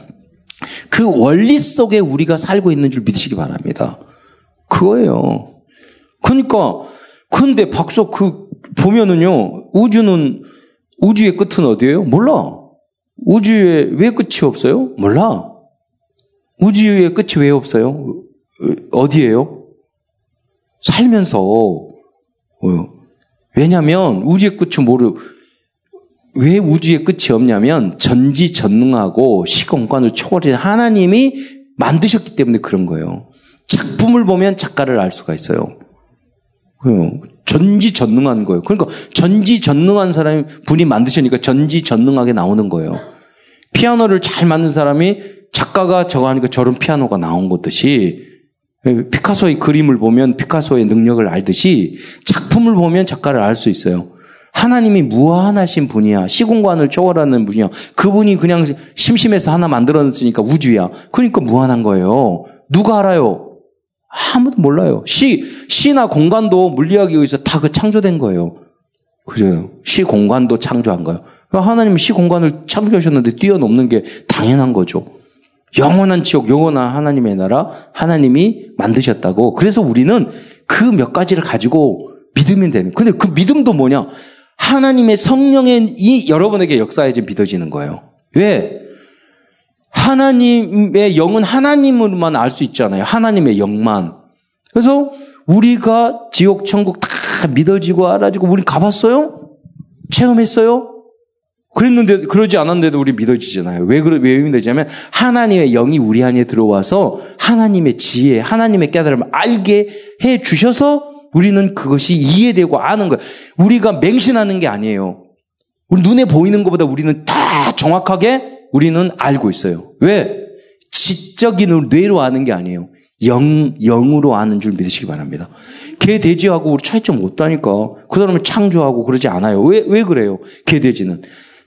그 원리 속에 우리가 살고 있는 줄 믿으시기 바랍니다. 그거예요. 그 그러니까 근데 박소 그 보면은요 우주는 우주의 끝은 어디예요? 몰라. 우주에 왜 끝이 없어요? 몰라. 우주의 끝이 왜 없어요? 어디예요? 살면서 왜냐하면 우주의 끝이 모르 왜 우주의 끝이 없냐면 전지전능하고 시공간을 초월해 하나님이 만드셨기 때문에 그런 거예요. 작품을 보면 작가를 알 수가 있어요. 전지전능한 거예요. 그러니까 전지전능한 사람이 분이 만드시니까 전지전능하게 나오는 거예요. 피아노를 잘 만든 사람이 작가가 저거 하니까 저런 피아노가 나온 것듯이 피카소의 그림을 보면 피카소의 능력을 알듯이 작품을 보면 작가를 알 수 있어요. 하나님이 무한하신 분이야. 시공간을 초월하는 분이야. 그분이 그냥 심심해서 하나 만들어놨으니까 우주야. 그러니까 무한한 거예요. 누가 알아요? 아무도 몰라요. 시, 시나 공간도 물리학에 의해서 다 그 창조된 거예요. 그죠? 시 공간도 창조한 거예요. 하나님은 시 공간을 창조하셨는데 뛰어넘는 게 당연한 거죠. 영원한 지옥, 영원한 하나님의 나라, 하나님이 만드셨다고. 그래서 우리는 그 몇 가지를 가지고 믿으면 되는. 근데 그 믿음도 뭐냐? 하나님의 성령의 이 여러분에게 역사에 좀 믿어지는 거예요. 왜? 하나님의 영은 하나님으로만 알 수 있잖아요. 하나님의 영만. 그래서 우리가 지옥, 천국 다 믿어지고 알아지고 우리 가봤어요? 체험했어요? 그랬는데 그러지 않았는데도 우리 믿어지잖아요. 왜 그래 왜 믿어지냐면 하나님의 영이 우리 안에 들어와서 하나님의 지혜, 하나님의 깨달음을 알게 해 주셔서 우리는 그것이 이해되고 아는 거예요. 우리가 맹신하는 게 아니에요. 우리 눈에 보이는 것보다 우리는 다 정확하게 우리는 알고 있어요. 왜? 지적인 뇌로 아는 게 아니에요. 영, 영으로 아는 줄 믿으시기 바랍니다. 개, 돼지하고 우리 차이점 못다니까. 그 사람은 창조하고 그러지 않아요. 왜, 왜 그래요? 개, 돼지는.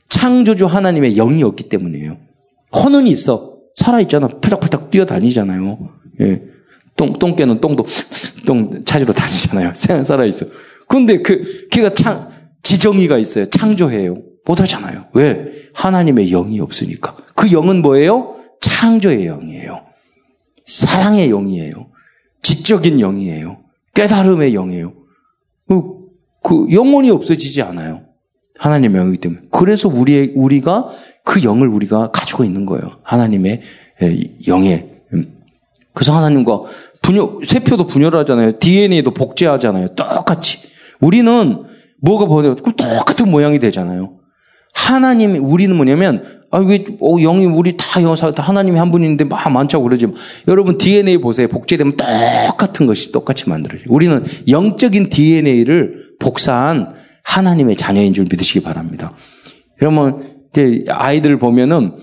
창조주 하나님의 영이 없기 때문이에요. 허는 있어. 살아있잖아. 푸닥푸닥 뛰어다니잖아요. 예. 똥, 똥개는 똥도, 똥 찾으러 다니잖아요. 살아있어. 근데 그, 걔가 창, 지정의가 있어요. 창조해요. 못 하잖아요. 왜? 하나님의 영이 없으니까. 그 영은 뭐예요? 창조의 영이에요. 사랑의 영이에요. 지적인 영이에요. 깨달음의 영이에요. 그, 그 영혼이 없어지지 않아요. 하나님의 영이기 때문에. 그래서 우리 우리가 그 영을 우리가 가지고 있는 거예요. 하나님의 영에. 그래서 하나님과 분열, 세표도 분열하잖아요. DNA도 복제하잖아요. 똑같이. 우리는 뭐가 보여? 똑같은 모양이 되잖아요. 하나님, 우리는 뭐냐면, 아, 왜, 어, 영이, 우리 다 영사, 다 하나님이 한 분인데 막 많자고 그러지. 여러분 DNA 보세요. 복제되면 똑같은 것이 똑같이 만들어져요. 우리는 영적인 DNA를 복사한 하나님의 자녀인 줄 믿으시기 바랍니다. 여러분, 이제 아이들 보면은,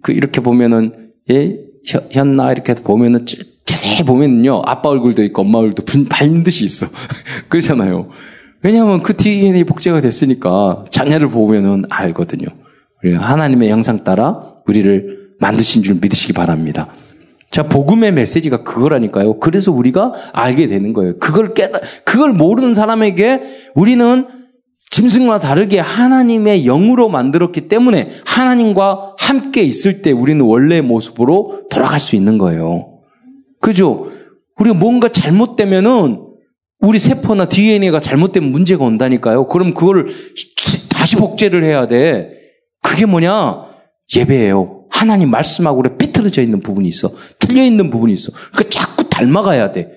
그, 이렇게 보면은, 예, 현나 이렇게 보면은, 자세히 보면은요, 아빠 얼굴도 있고 엄마 얼굴도 반드시 있어. 그렇잖아요. 왜냐하면 그 DNA 복제가 됐으니까 자녀를 보면은 알거든요. 하나님의 형상 따라 우리를 만드신 줄 믿으시기 바랍니다. 자, 복음의 메시지가 그거라니까요. 그래서 우리가 알게 되는 거예요. 그걸 깨달, 그걸 모르는 사람에게 우리는 짐승과 다르게 하나님의 영으로 만들었기 때문에 하나님과 함께 있을 때 우리는 원래의 모습으로 돌아갈 수 있는 거예요. 그죠? 우리가 뭔가 잘못되면은 우리 세포나 DNA가 잘못되면 문제가 온다니까요. 그럼 그거를 다시 복제를 해야 돼. 그게 뭐냐? 예배예요. 하나님 말씀하고 그래 삐뚤어져 있는 부분이 있어. 틀려 있는 부분이 있어. 그러니까 자꾸 닮아가야 돼.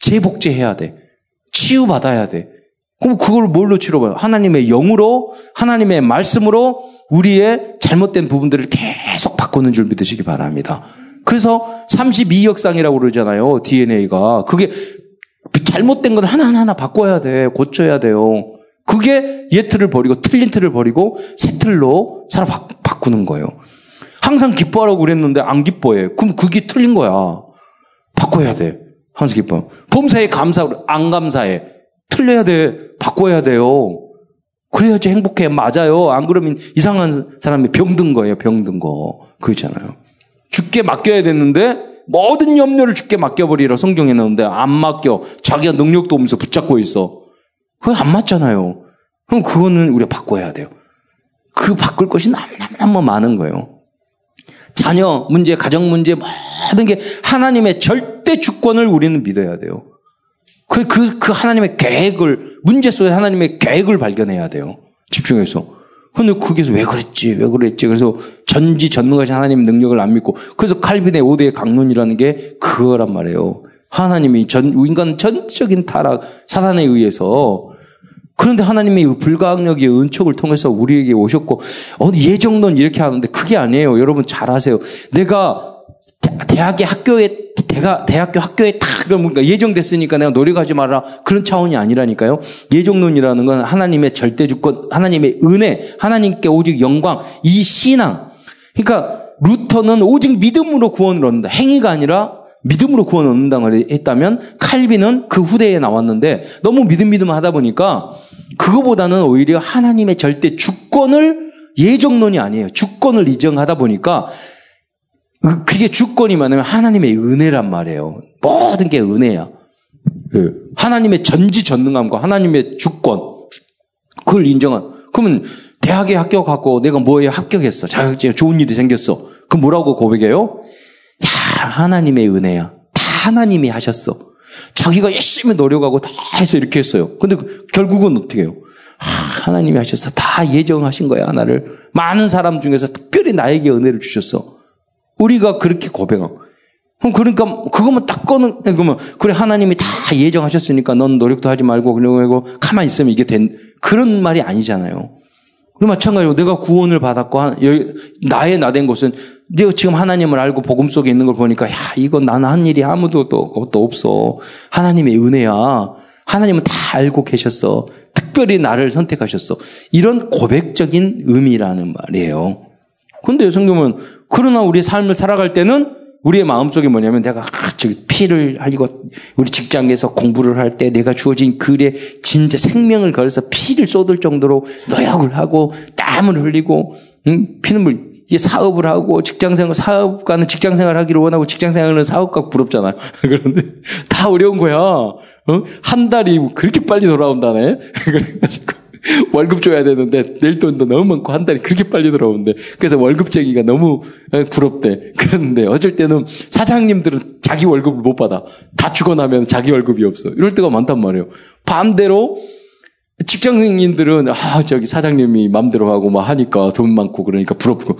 재복제해야 돼. 치유받아야 돼. 그럼 그걸 뭘로 치료받아요? 하나님의 영으로, 하나님의 말씀으로 우리의 잘못된 부분들을 계속 바꾸는 줄 믿으시기 바랍니다. 그래서 32역상이라고 그러잖아요. DNA가. 그게 잘못된 건 하나하나 바꿔야 돼. 고쳐야 돼요. 그게 옛 틀을 버리고 틀린 틀을 버리고 새 틀로 살아 바꾸는 거예요. 항상 기뻐하라고 그랬는데 안 기뻐해. 그럼 그게 틀린 거야. 바꿔야 돼. 항상 기뻐. 범사에 감사, 안 감사해. 틀려야 돼. 바꿔야 돼요. 그래야지 행복해. 맞아요. 안 그러면 이상한 사람이 병든 거예요. 병든 거. 그렇잖아요. 죽게 맡겨야 됐는데 모든 염려를 죽게 맡겨버리라 성경에 나오는데 안 맡겨. 자기가 능력도 없으면서 붙잡고 있어. 그거 안 맞잖아요. 그럼 그거는 우리가 바꿔야 돼요. 그 바꿀 것이 너무너무 많은 거예요. 자녀 문제, 가정 문제, 모든 게 하나님의 절대 주권을 우리는 믿어야 돼요. 그, 그, 그 하나님의 계획을, 문제 속에 하나님의 계획을 발견해야 돼요. 집중해서. 근데 거기서 왜 그랬지? 왜 그랬지? 그래서 전지 전능하신 하나님의 능력을 안 믿고 그래서 칼빈의 5대의 강론이라는 게 그거란 말이에요. 하나님이 전 인간 전적인 타락 사단에 의해서 그런데 하나님의 불가항력의 은총을 통해서 우리에게 오셨고 어디 예정론 이렇게 하는데 그게 아니에요. 여러분 잘 아세요. 내가 대학의 학교에 대가, 대학교 학교에 다 그러니까 예정됐으니까 내가 노력하지 마라 그런 차원이 아니라니까요. 예정론이라는 건 하나님의 절대 주권, 하나님의 은혜, 하나님께 오직 영광, 이 신앙. 그러니까 루터는 오직 믿음으로 구원을 얻는다. 행위가 아니라 믿음으로 구원을 얻는다고 했다면 칼빈은 그 후대에 나왔는데 너무 믿음 믿음 하다 보니까 그거보다는 오히려 하나님의 절대 주권을 예정론이 아니에요. 주권을 인정하다 보니까 그게 주권이 많으면 하나님의 은혜란 말이에요. 모든 게 은혜야. 그 하나님의 전지전능함과 하나님의 주권 그걸 인정한. 그러면 대학에 합격하고 내가 뭐에 합격했어. 자격증 좋은 일이 생겼어. 그 뭐라고 고백해요? 야 하나님의 은혜야. 다 하나님이 하셨어. 자기가 열심히 노력하고 다 해서 이렇게 했어요. 근데 결국은 어떻게 해요? 하, 하나님이 하셔서 다 예정하신 거야, 나를. 많은 사람 중에서 특별히 나에게 은혜를 주셨어. 우리가 그렇게 고백하고. 그럼 그러니까 그것만 딱 꺼는 그러면 그래 하나님이 다 예정하셨으니까 넌 노력도 하지 말고 그러고 가만히 있으면 이게 된 그런 말이 아니잖아요. 그 마찬가지로 내가 구원을 받았고 나의 나 된 것은 내가 지금 하나님을 알고 복음 속에 있는 걸 보니까 야 이건 나는 한 일이 아무도 또, 또 없어 하나님의 은혜야 하나님은 다 알고 계셨어 특별히 나를 선택하셨어 이런 고백적인 의미라는 말이에요. 근데 성경은 그러나 우리 삶을 살아갈 때는 우리의 마음속에 뭐냐면 내가 아, 저기 피를 흘리고 우리 직장에서 공부를 할 때 내가 주어진 글에 진짜 생명을 걸어서 피를 쏟을 정도로 노력을 하고 땀을 흘리고 응? 피눈물 이게 사업을 하고 직장생활 사업가는 직장생활 하기를 원하고 직장생활은 사업가 부럽잖아요. 그런데 다 어려운 거야. 어? 한 달이 그렇게 빨리 돌아온다네. 그래가지고 월급 줘야 되는데 낼 돈도 너무 많고 한 달이 그렇게 빨리 들어오는데 그래서 월급쟁이가 너무 부럽대. 그런데 어쩔 때는 사장님들은 자기 월급을 못 받아. 다 주고 나면 자기 월급이 없어. 이럴 때가 많단 말이에요. 반대로 직장인들은 아 저기 사장님이 맘대로 하고 막 하니까 돈 많고 그러니까 부럽고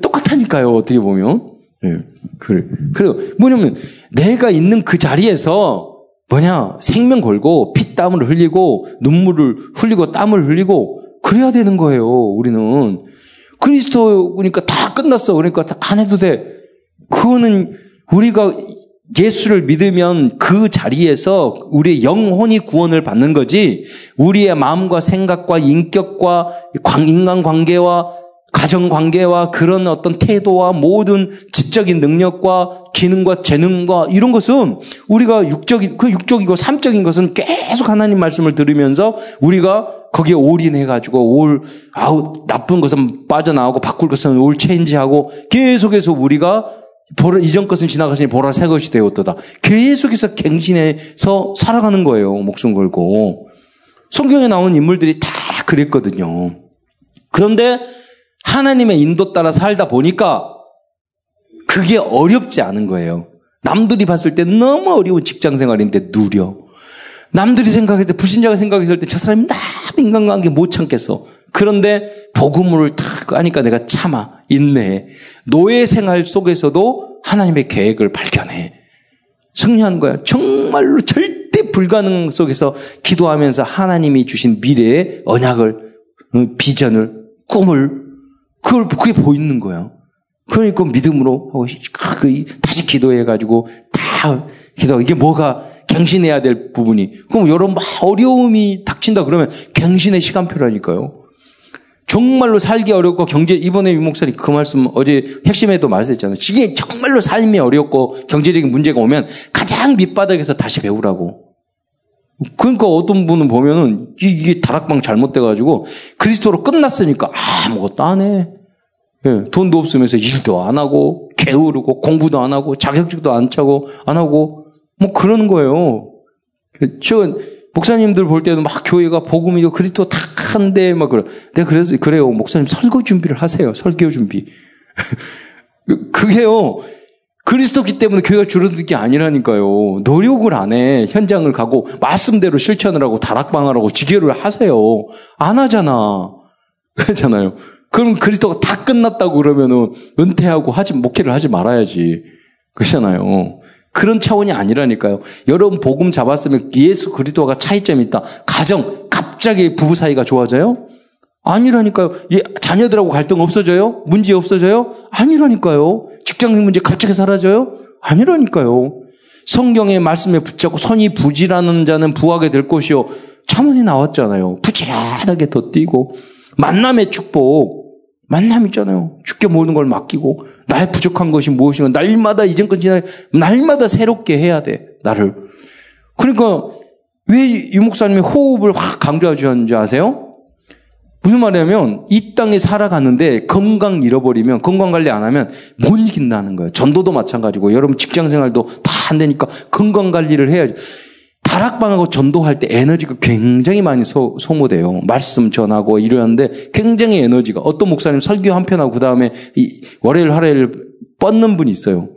똑같다니까요. 어떻게 보면. 예. 그래. 그리고 뭐냐면 내가 있는 그 자리에서 뭐냐? 생명 걸고 피땀을 흘리고 눈물을 흘리고 땀을 흘리고 그래야 되는 거예요. 우리는 그리스도니까 다 끝났어. 그러니까 안 해도 돼. 그거는 우리가 예수를 믿으면 그 자리에서 우리의 영혼이 구원을 받는 거지 우리의 마음과 생각과 인격과 인간 관계와 가정 관계와 그런 어떤 태도와 모든 지적인 능력과 기능과 재능과 이런 것은 우리가 육적인 그 육적이고 삼적인 것은 계속 하나님 말씀을 들으면서 우리가 거기에 올인해 가지고 올 아우 나쁜 것은 빠져나오고 바꿀 것은 올 체인지하고 계속해서 우리가 보라, 이전 것은 지나가시니 보라 새 것이 되었도다. 계속해서 갱신해서 살아가는 거예요. 목숨 걸고. 성경에 나온 인물들이 다 그랬거든요. 그런데 하나님의 인도 따라 살다 보니까 그게 어렵지 않은 거예요. 남들이 봤을 때 너무 어려운 직장 생활인데 누려. 남들이 생각했을 때, 불신자가 생각했을 때 저 사람이 너무 인간관계 못 참겠어. 그런데 복음을 탁 하니까 내가 참아, 인내해. 노예 생활 속에서도 하나님의 계획을 발견해. 승리한 거야. 정말로 절대 불가능 속에서 기도하면서 하나님이 주신 미래의 언약을, 어, 비전을, 꿈을 그걸 그게 보이는 거야. 그러니까 믿음으로 하고 그 다시 기도해 가지고 다 기도. 이게 뭐가 갱신해야 될 부분이. 그럼 여러분 어려움이 닥친다 그러면 갱신의 시간표라니까요. 정말로 살기 어렵고 경제 이번에 유 목사님 그 말씀 어제 핵심에도 말씀했잖아요. 이게 정말로 삶이 어렵고 경제적인 문제가 오면 가장 밑바닥에서 다시 배우라고. 그러니까 어떤 분은 보면은 이게 다락방 잘못돼가지고 그리스도로 끝났으니까 아무것도 안 해. 예, 돈도 없으면서 일도 안 하고 게으르고 공부도 안 하고 자격증도 안 차고 안 하고 뭐 그러는 거예요. 저 목사님들 볼 때는 막 교회가 복음이고 그리스도 탁한데 막 그래. 내가 그래서 그래요. 목사님 설교 준비를 하세요. 설교 준비. 그게요. 그리스도기 때문에 교회가 줄어든 게 아니라니까요. 노력을 안 해. 현장을 가고 말씀대로 실천을 하고 다락방을 하고 지교를 하세요. 안 하잖아. 그렇잖아요. 그럼 그리스도가 다 끝났다고 그러면은 은퇴하고 하지 목회를 하지 말아야지. 그렇잖아요. 그런 차원이 아니라니까요. 여러분 복음 잡았으면 예수 그리스도가 차이점이 있다. 가정 갑자기 부부 사이가 좋아져요? 아니라니까요. 자녀들하고 갈등 없어져요? 문제 없어져요? 아니라니까요. 직장인 문제 갑자기 사라져요? 아니라니까요. 성경의 말씀에 붙잡고 선이 부지라는 자는 부하게 될 것이요. 차문이 나왔잖아요. 부지런하게 더 뛰고 만남의 축복. 만남 있잖아요. 죽게 모든 걸 맡기고 나의 부족한 것이 무엇인가 날마다 이전 건 지나 날마다 새롭게 해야 돼. 나를. 그러니까 왜 유 목사님이 호흡을 확 강조하셨는지 아세요? 무슨 말이냐면 이 땅에 살아가는데 건강 잃어버리면 건강 관리 안 하면 못 이긴다는 거예요. 전도도 마찬가지고 여러분 직장 생활도 다 안 되니까 건강 관리를 해야죠. 다락방하고 전도할 때 에너지가 굉장히 많이 소, 소모돼요. 말씀 전하고 이러는데 굉장히 에너지가 어떤 목사님 설교 한 편 하고 그 다음에 월요일 하루일 뻗는 분이 있어요.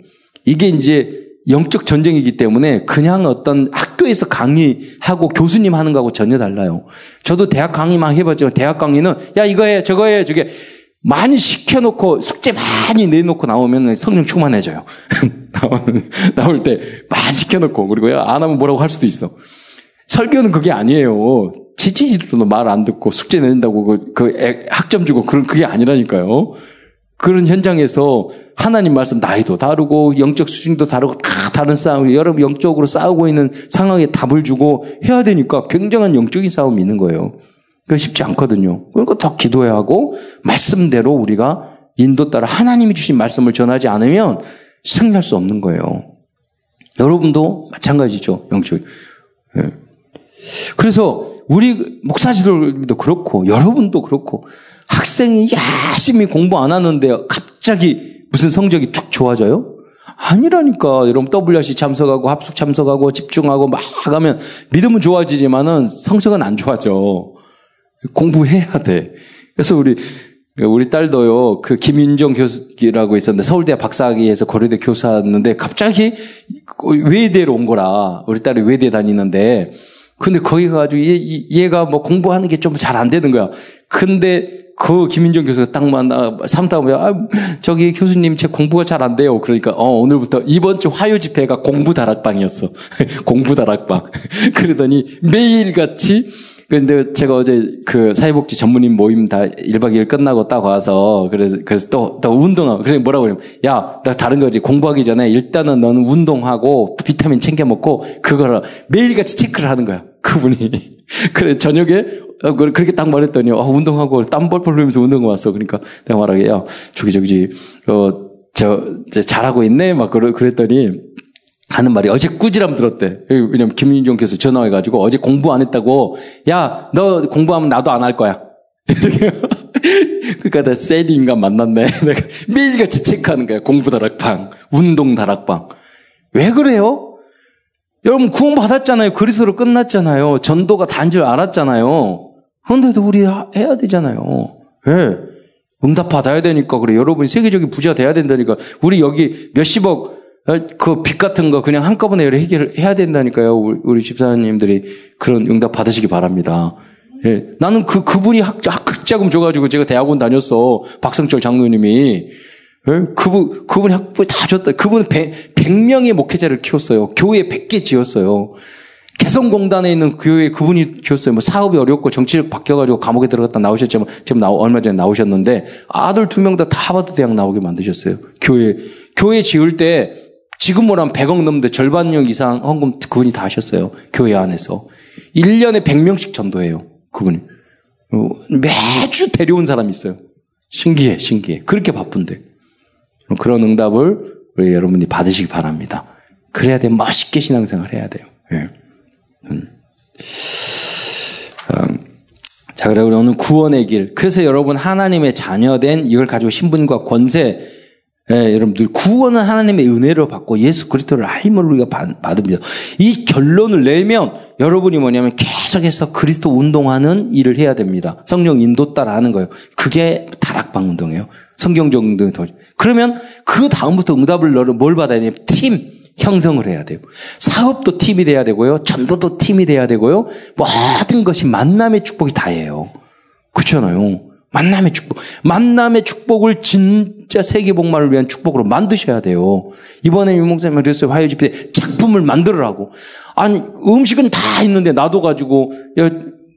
이게 이제 영적 전쟁이기 때문에 그냥 어떤 학교에서 강의하고 교수님 하는 거하고 전혀 달라요. 저도 대학 강의 막 해봤지만 대학 강의는 야 이거 해 저거 해 저게 많이 시켜놓고 숙제 많이 내놓고 나오면 성령 충만해져요. 나올 때 많이 시켜놓고 그리고 안 하면 뭐라고 할 수도 있어. 설교는 그게 아니에요. 지지지도 말 안 듣고 숙제 내는다고 그, 그 학점 주고 그런 그게 아니라니까요. 그런 현장에서 하나님 말씀 나이도 다르고 영적 수준도 다르고 다 다른 싸움, 여러분 영적으로 싸우고 있는 상황에 답을 주고 해야 되니까 굉장한 영적인 싸움이 있는 거예요. 그 쉽지 않거든요. 그러니까 더 기도해야 하고 말씀대로 우리가 인도 따라 하나님이 주신 말씀을 전하지 않으면 승리할 수 없는 거예요. 여러분도 마찬가지죠. 영적. 예. 그래서 우리 목사들도 그렇고 여러분도 그렇고 학생이 열심히 공부 안 하는데 갑자기 무슨 성적이 툭 좋아져요? 아니라니까. 여러분 WRC 참석하고 합숙 참석하고 집중하고 막 하면 믿음은 좋아지지만은 성적은 안 좋아져. 공부해야 돼. 그래서 우리 우리 딸도요, 그 김윤정 교수라고 있었는데 서울대 박사학위에서 고려대 교수였는데 갑자기 외대로 온 거라. 우리 딸이 외대 다니는데 근데 거기 가가지고 얘, 얘가 뭐 공부하는 게 좀 잘 안 되는 거야. 근데 그 김인정 교수가 딱 만나 삼다 보면 아, 저기 교수님 제 공부가 잘 안 돼요. 그러니까 어 오늘부터 이번 주 화요 집회가 공부 다락방이었어. 공부 다락방. 그러더니 매일 같이 근데 제가 어제 그 사회복지 전문인 모임 다 1박 2일 끝나고 딱 와서 그래서 그래서 또 또 운동하고 그래 뭐라고 그러면 야, 나 다른 거지. 공부하기 전에 일단은 너는 운동하고 비타민 챙겨 먹고 그거를 매일같이 체크를 하는 거야. 그분이. 그래 저녁에 어, 그렇게 딱 말했더니, 아, 운동하고 땀 뻘뻘 흘리면서 운동 왔어. 그러니까 내가 말하게, 야, 저기, 저기, 어, 저, 저 잘하고 있네? 막 그러, 그랬더니, 하는 말이 어제 꾸지람 들었대. 왜냐면 김윤종 교수 전화해가지고 어제 공부 안 했다고, 야, 너 공부하면 나도 안 할 거야. 그러니까 나 세리 인간 만났네. 내가 매일같이 체크하는 거야. 공부 다락방, 운동 다락방. 왜 그래요? 여러분 구원 받았잖아요. 그리스도로 끝났잖아요. 전도가 단 줄 알았잖아요. 그런데도 우리 해야 되잖아요. 왜? 네. 응답 받아야 되니까 그래. 여러분이 세계적인 부자 돼야 된다니까. 우리 여기 몇십억 어, 그 빚 같은 거 그냥 한꺼번에 해결해야 된다니까요. 우리, 집사님들이 그런 응답 받으시기 바랍니다. 예. 나는 그 그분이 학, 학자금 줘가지고 제가 대학원 다녔어. 박성철 장로님이 예? 그분, 그분이 학부 다 줬다. 그분 100, 100명의 목회자를 키웠어요. 교회 100개 지었어요. 개성공단에 있는 교회 그분이 키웠어요. 뭐 사업이 어렵고 정치력 바뀌어가지고 감옥에 들어갔다 나오셨지만 지금 나, 얼마 전에 나오셨는데 아들 두명다 하버드 대학 나오게 만드셨어요. 교회, 교회 지을 때 지금 뭐라면 100억 넘는데 절반령 이상 헌금 그분이 다 하셨어요. 교회 안에서. 1년에 100명씩 전도해요. 그분이. 어, 매주 데려온 사람이 있어요. 신기해, 신기해. 그렇게 바쁜데. 그런 응답을 우리 여러분이 받으시기 바랍니다. 그래야 돼. 멋있게 신앙생활 해야 돼요. 예. 음. 음. 자, 그리고 오늘 구원의 길. 그래서 여러분 하나님의 자녀된 이걸 가지고 신분과 권세 예, 여러분들 구원은 하나님의 은혜로 받고 예수 그리스도를 알므로 우리가 받습니다. 이 결론을 내면 여러분이 뭐냐면 계속해서 그리스도 운동하는 일을 해야 됩니다. 성령 인도 따라 하는 거예요. 그게 다락방 운동이에요. 성경적 운동이 더. 그러면 그 다음부터 응답을 너를 뭘 받아야 되냐면 팀 형성을 해야 돼요. 사업도 팀이 돼야 되고요. 전도도 팀이 돼야 되고요. 모든 것이 만남의 축복이 다예요. 그렇잖아요. 만남의 축복. 만남의 축복을 진짜 세계복만을 위한 축복으로 만드셔야 돼요. 이번에 유목사님 그랬어요. 화요 집회 때 작품을 만들으라고. 아니, 음식은 다 있는데 놔둬가지고, 야,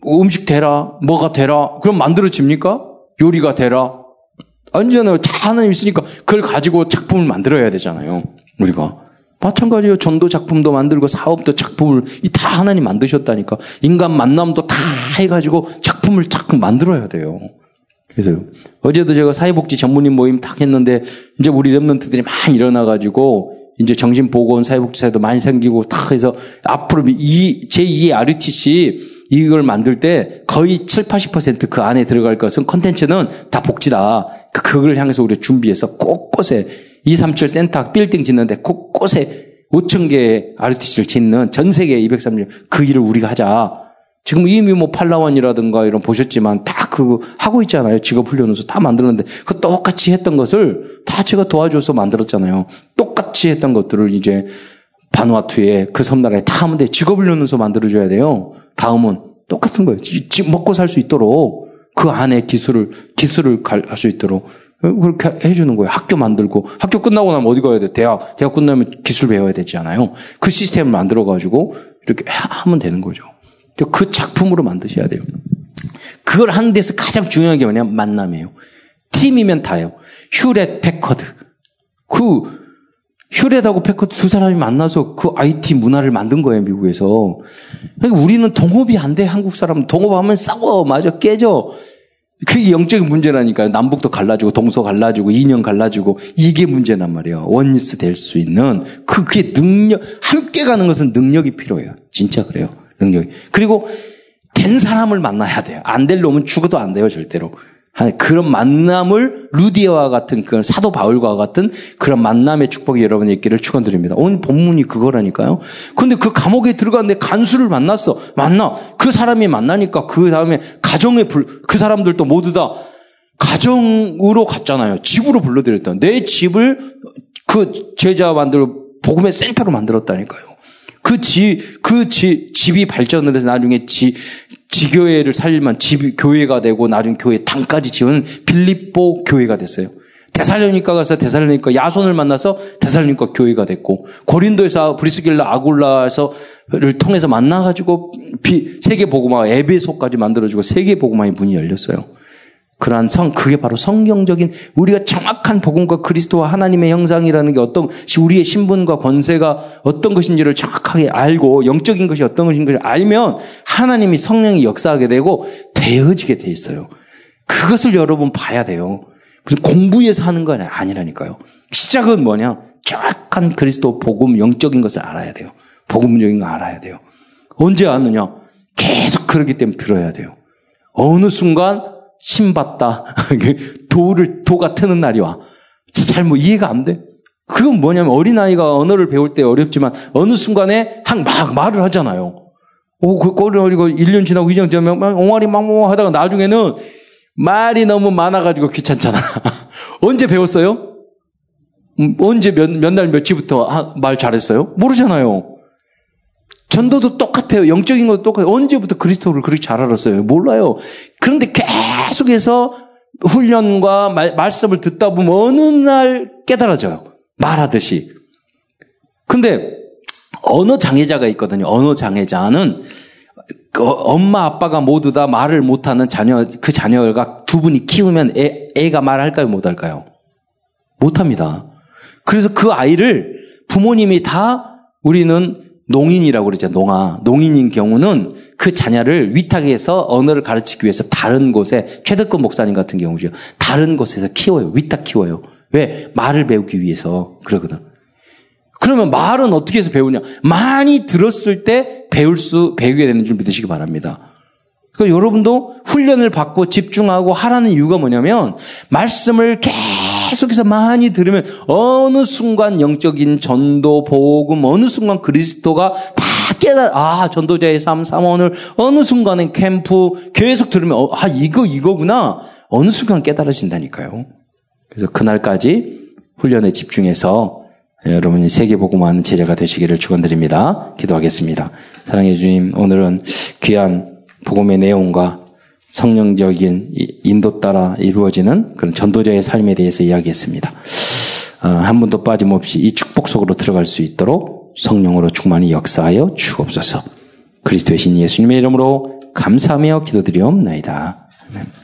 음식 되라, 뭐가 되라. 그럼 만들어집니까? 요리가 되라. 아니잖아요. 다 하나님 있으니까 그걸 가지고 작품을 만들어야 되잖아요. 우리가. 마찬가지예요. 전도 작품도 만들고 사업도 작품을 다 하나님 만드셨다니까. 인간 만남도 다 해가지고 작품을 자꾸 만들어야 돼요. 그래서 어제도 제가 사회복지 전문인 모임 딱 했는데 이제 우리 랩런트들이 많이 일어나가지고 이제 정신보건 사회복지사도 많이 생기고 딱 해서 앞으로 이 제2의 RUTC 이걸 만들 때 거의 7, 80%그 안에 들어갈 것은 컨텐츠는 다 복지다. 그, 그걸 향해서 우리 준비해서 곳곳에 237 센터 빌딩 짓는데 곳곳에 5천 개의 RUTC를 짓는 전 세계 230, 그 일을 우리가 하자. 지금 이미 뭐 팔라완이라든가 이런 보셨지만 다그 하고 있잖아요. 직업 훈련으로서 다 만들었는데 그 똑같이 했던 것을 다 제가 도와줘서 만들었잖아요. 똑같이 했던 것들을 이제 바누아투에 그 섬나라에 다 하면 돼. 직업 훈련으로서 만들어줘야 돼요. 다음은 똑같은 거예요. 먹고 살 수 있도록 그 안에 기술을 기술을 할수 있도록 그렇게 해주는 거예요. 학교 만들고 학교 끝나고 나면 어디 가야 돼? 대학 대학 끝나면 기술 배워야 되지 않아요? 그 시스템을 만들어 가지고 이렇게 하면 되는 거죠. 그 작품으로 만드셔야 돼요. 그걸 하는 데서 가장 중요한 게 뭐냐면 만남이에요. 팀이면 다요. 휴렛, 패커드. 그 휴렛하고 패커드 두 사람이 만나서 그 IT 문화를 만든 거예요, 미국에서. 그러니까 우리는 동업이 안 돼, 한국 사람은. 동업하면 싸워, 맞아, 깨져. 그게 영적인 문제라니까요. 남북도 갈라지고, 동서 갈라지고, 이념 갈라지고, 이게 문제란 말이에요. oneness 될 수 있는, 그, 그게 능력, 함께 가는 것은 능력이 필요해요. 진짜 그래요. 능력이. 그리고 된 사람을 만나야 돼요. 안 될 놈은 죽어도 안 돼요, 절대로. 그런 만남을 루디아와 같은 그 사도 바울과 같은 그런 만남의 축복이 여러분에 있기를 축원드립니다. 오늘 본문이 그거라니까요. 근데 그 감옥에 들어갔는데 간수를 만났어. 만나. 그 사람이 만나니까 그 다음에 가정에 불, 그 사람들도 모두 다 가정으로 갔잖아요. 집으로 불러들였다. 내 집을 그 제자 만들어 복음의 센터로 만들었다니까요. 그 집, 그 지, 집이 발전을 해서 나중에 지, 지교회를 살리면 집, 교회가 되고 나중에 교회 당까지 지은 빌립보 교회가 됐어요. 데살로니까 가서 데살로니까 야손을 만나서 데살로니까 교회가 됐고 고린도에서 브리스길라 아굴라에서를 통해서 만나가지고 세계 복음화 에베소까지 만들어주고 세계 복음화의 문이 열렸어요. 그러한 성, 그게 바로 성경적인 우리가 정확한 복음과 그리스도와 하나님의 형상이라는 게 어떤 우리의 신분과 권세가 어떤 것인지를 정확하게 알고 영적인 것이 어떤 것인지 알면 하나님이 성령이 역사하게 되고 되어지게 돼 있어요. 그것을 여러분 봐야 돼요. 무슨 공부해서 하는 건 아니라니까요. 시작은 뭐냐? 정확한 그리스도 복음 영적인 것을 알아야 돼요. 복음적인 거 알아야 돼요. 언제 아느냐? 계속 그러기 때문에 들어야 돼요. 어느 순간 신받다. 도를, 도가 트는 날이 와. 잘 뭐 이해가 안 돼. 그건 뭐냐면 어린아이가 언어를 배울 때 어렵지만 어느 순간에 한 막 말을 하잖아요. 오, 그 꼬리 어리고 1년 지나고 2년 지나면 옹알이 막막 하다가 나중에는 말이 너무 많아가지고 귀찮잖아. 언제 배웠어요? 음, 언제 몇, 몇 날, 며칠부터 말 잘했어요? 모르잖아요. 전도도 똑같아요. 영적인 것도 똑같아요. 언제부터 그리스도를 그렇게 잘 알았어요? 몰라요. 그런데 계속해서 훈련과 말, 말씀을 듣다 보면 어느 날 깨달아져요. 말하듯이. 근데 언어 장애자가 있거든요. 언어 장애자는 그 엄마 아빠가 모두 다 말을 못하는 자녀 그 자녀가 두 분이 키우면 애, 애가 말할까요 못할까요? 못합니다. 그래서 그 아이를 부모님이 다 우리는 농인이라고 그러죠. 농아. 농인인 경우는 그 자녀를 위탁해서 언어를 가르치기 위해서 다른 곳에 최덕권 목사님 같은 경우죠. 다른 곳에서 키워요. 위탁 키워요. 왜? 말을 배우기 위해서 그러거든. 그러면 말은 어떻게 해서 배우냐? 많이 들었을 때 배울 수 배우게 되는 줄 믿으시기 바랍니다. 그러니까 여러분도 훈련을 받고 집중하고 하라는 이유가 뭐냐면 말씀을 계속해서 많이 들으면 어느 순간 영적인 전도, 복음, 어느 순간 그리스도가 다 깨달, 아, 전도자의 삶, 사원을 어느 순간에 캠프 계속 들으면, 어, 아, 이거, 이거구나. 어느 순간 깨달아진다니까요. 그래서 그날까지 훈련에 집중해서 여러분이 세계복음하는 제자가 되시기를 축원드립니다. 기도하겠습니다. 사랑해 주님, 오늘은 귀한 복음의 내용과 성령적인 인도 따라 이루어지는 그런 전도자의 삶에 대해서 이야기했습니다. 어, 한 번도 빠짐없이 이 축복 속으로 들어갈 수 있도록 성령으로 충만히 역사하여 주옵소서. 그리스도의 신 예수님의 이름으로 감사하며 기도드리옵나이다. 아멘.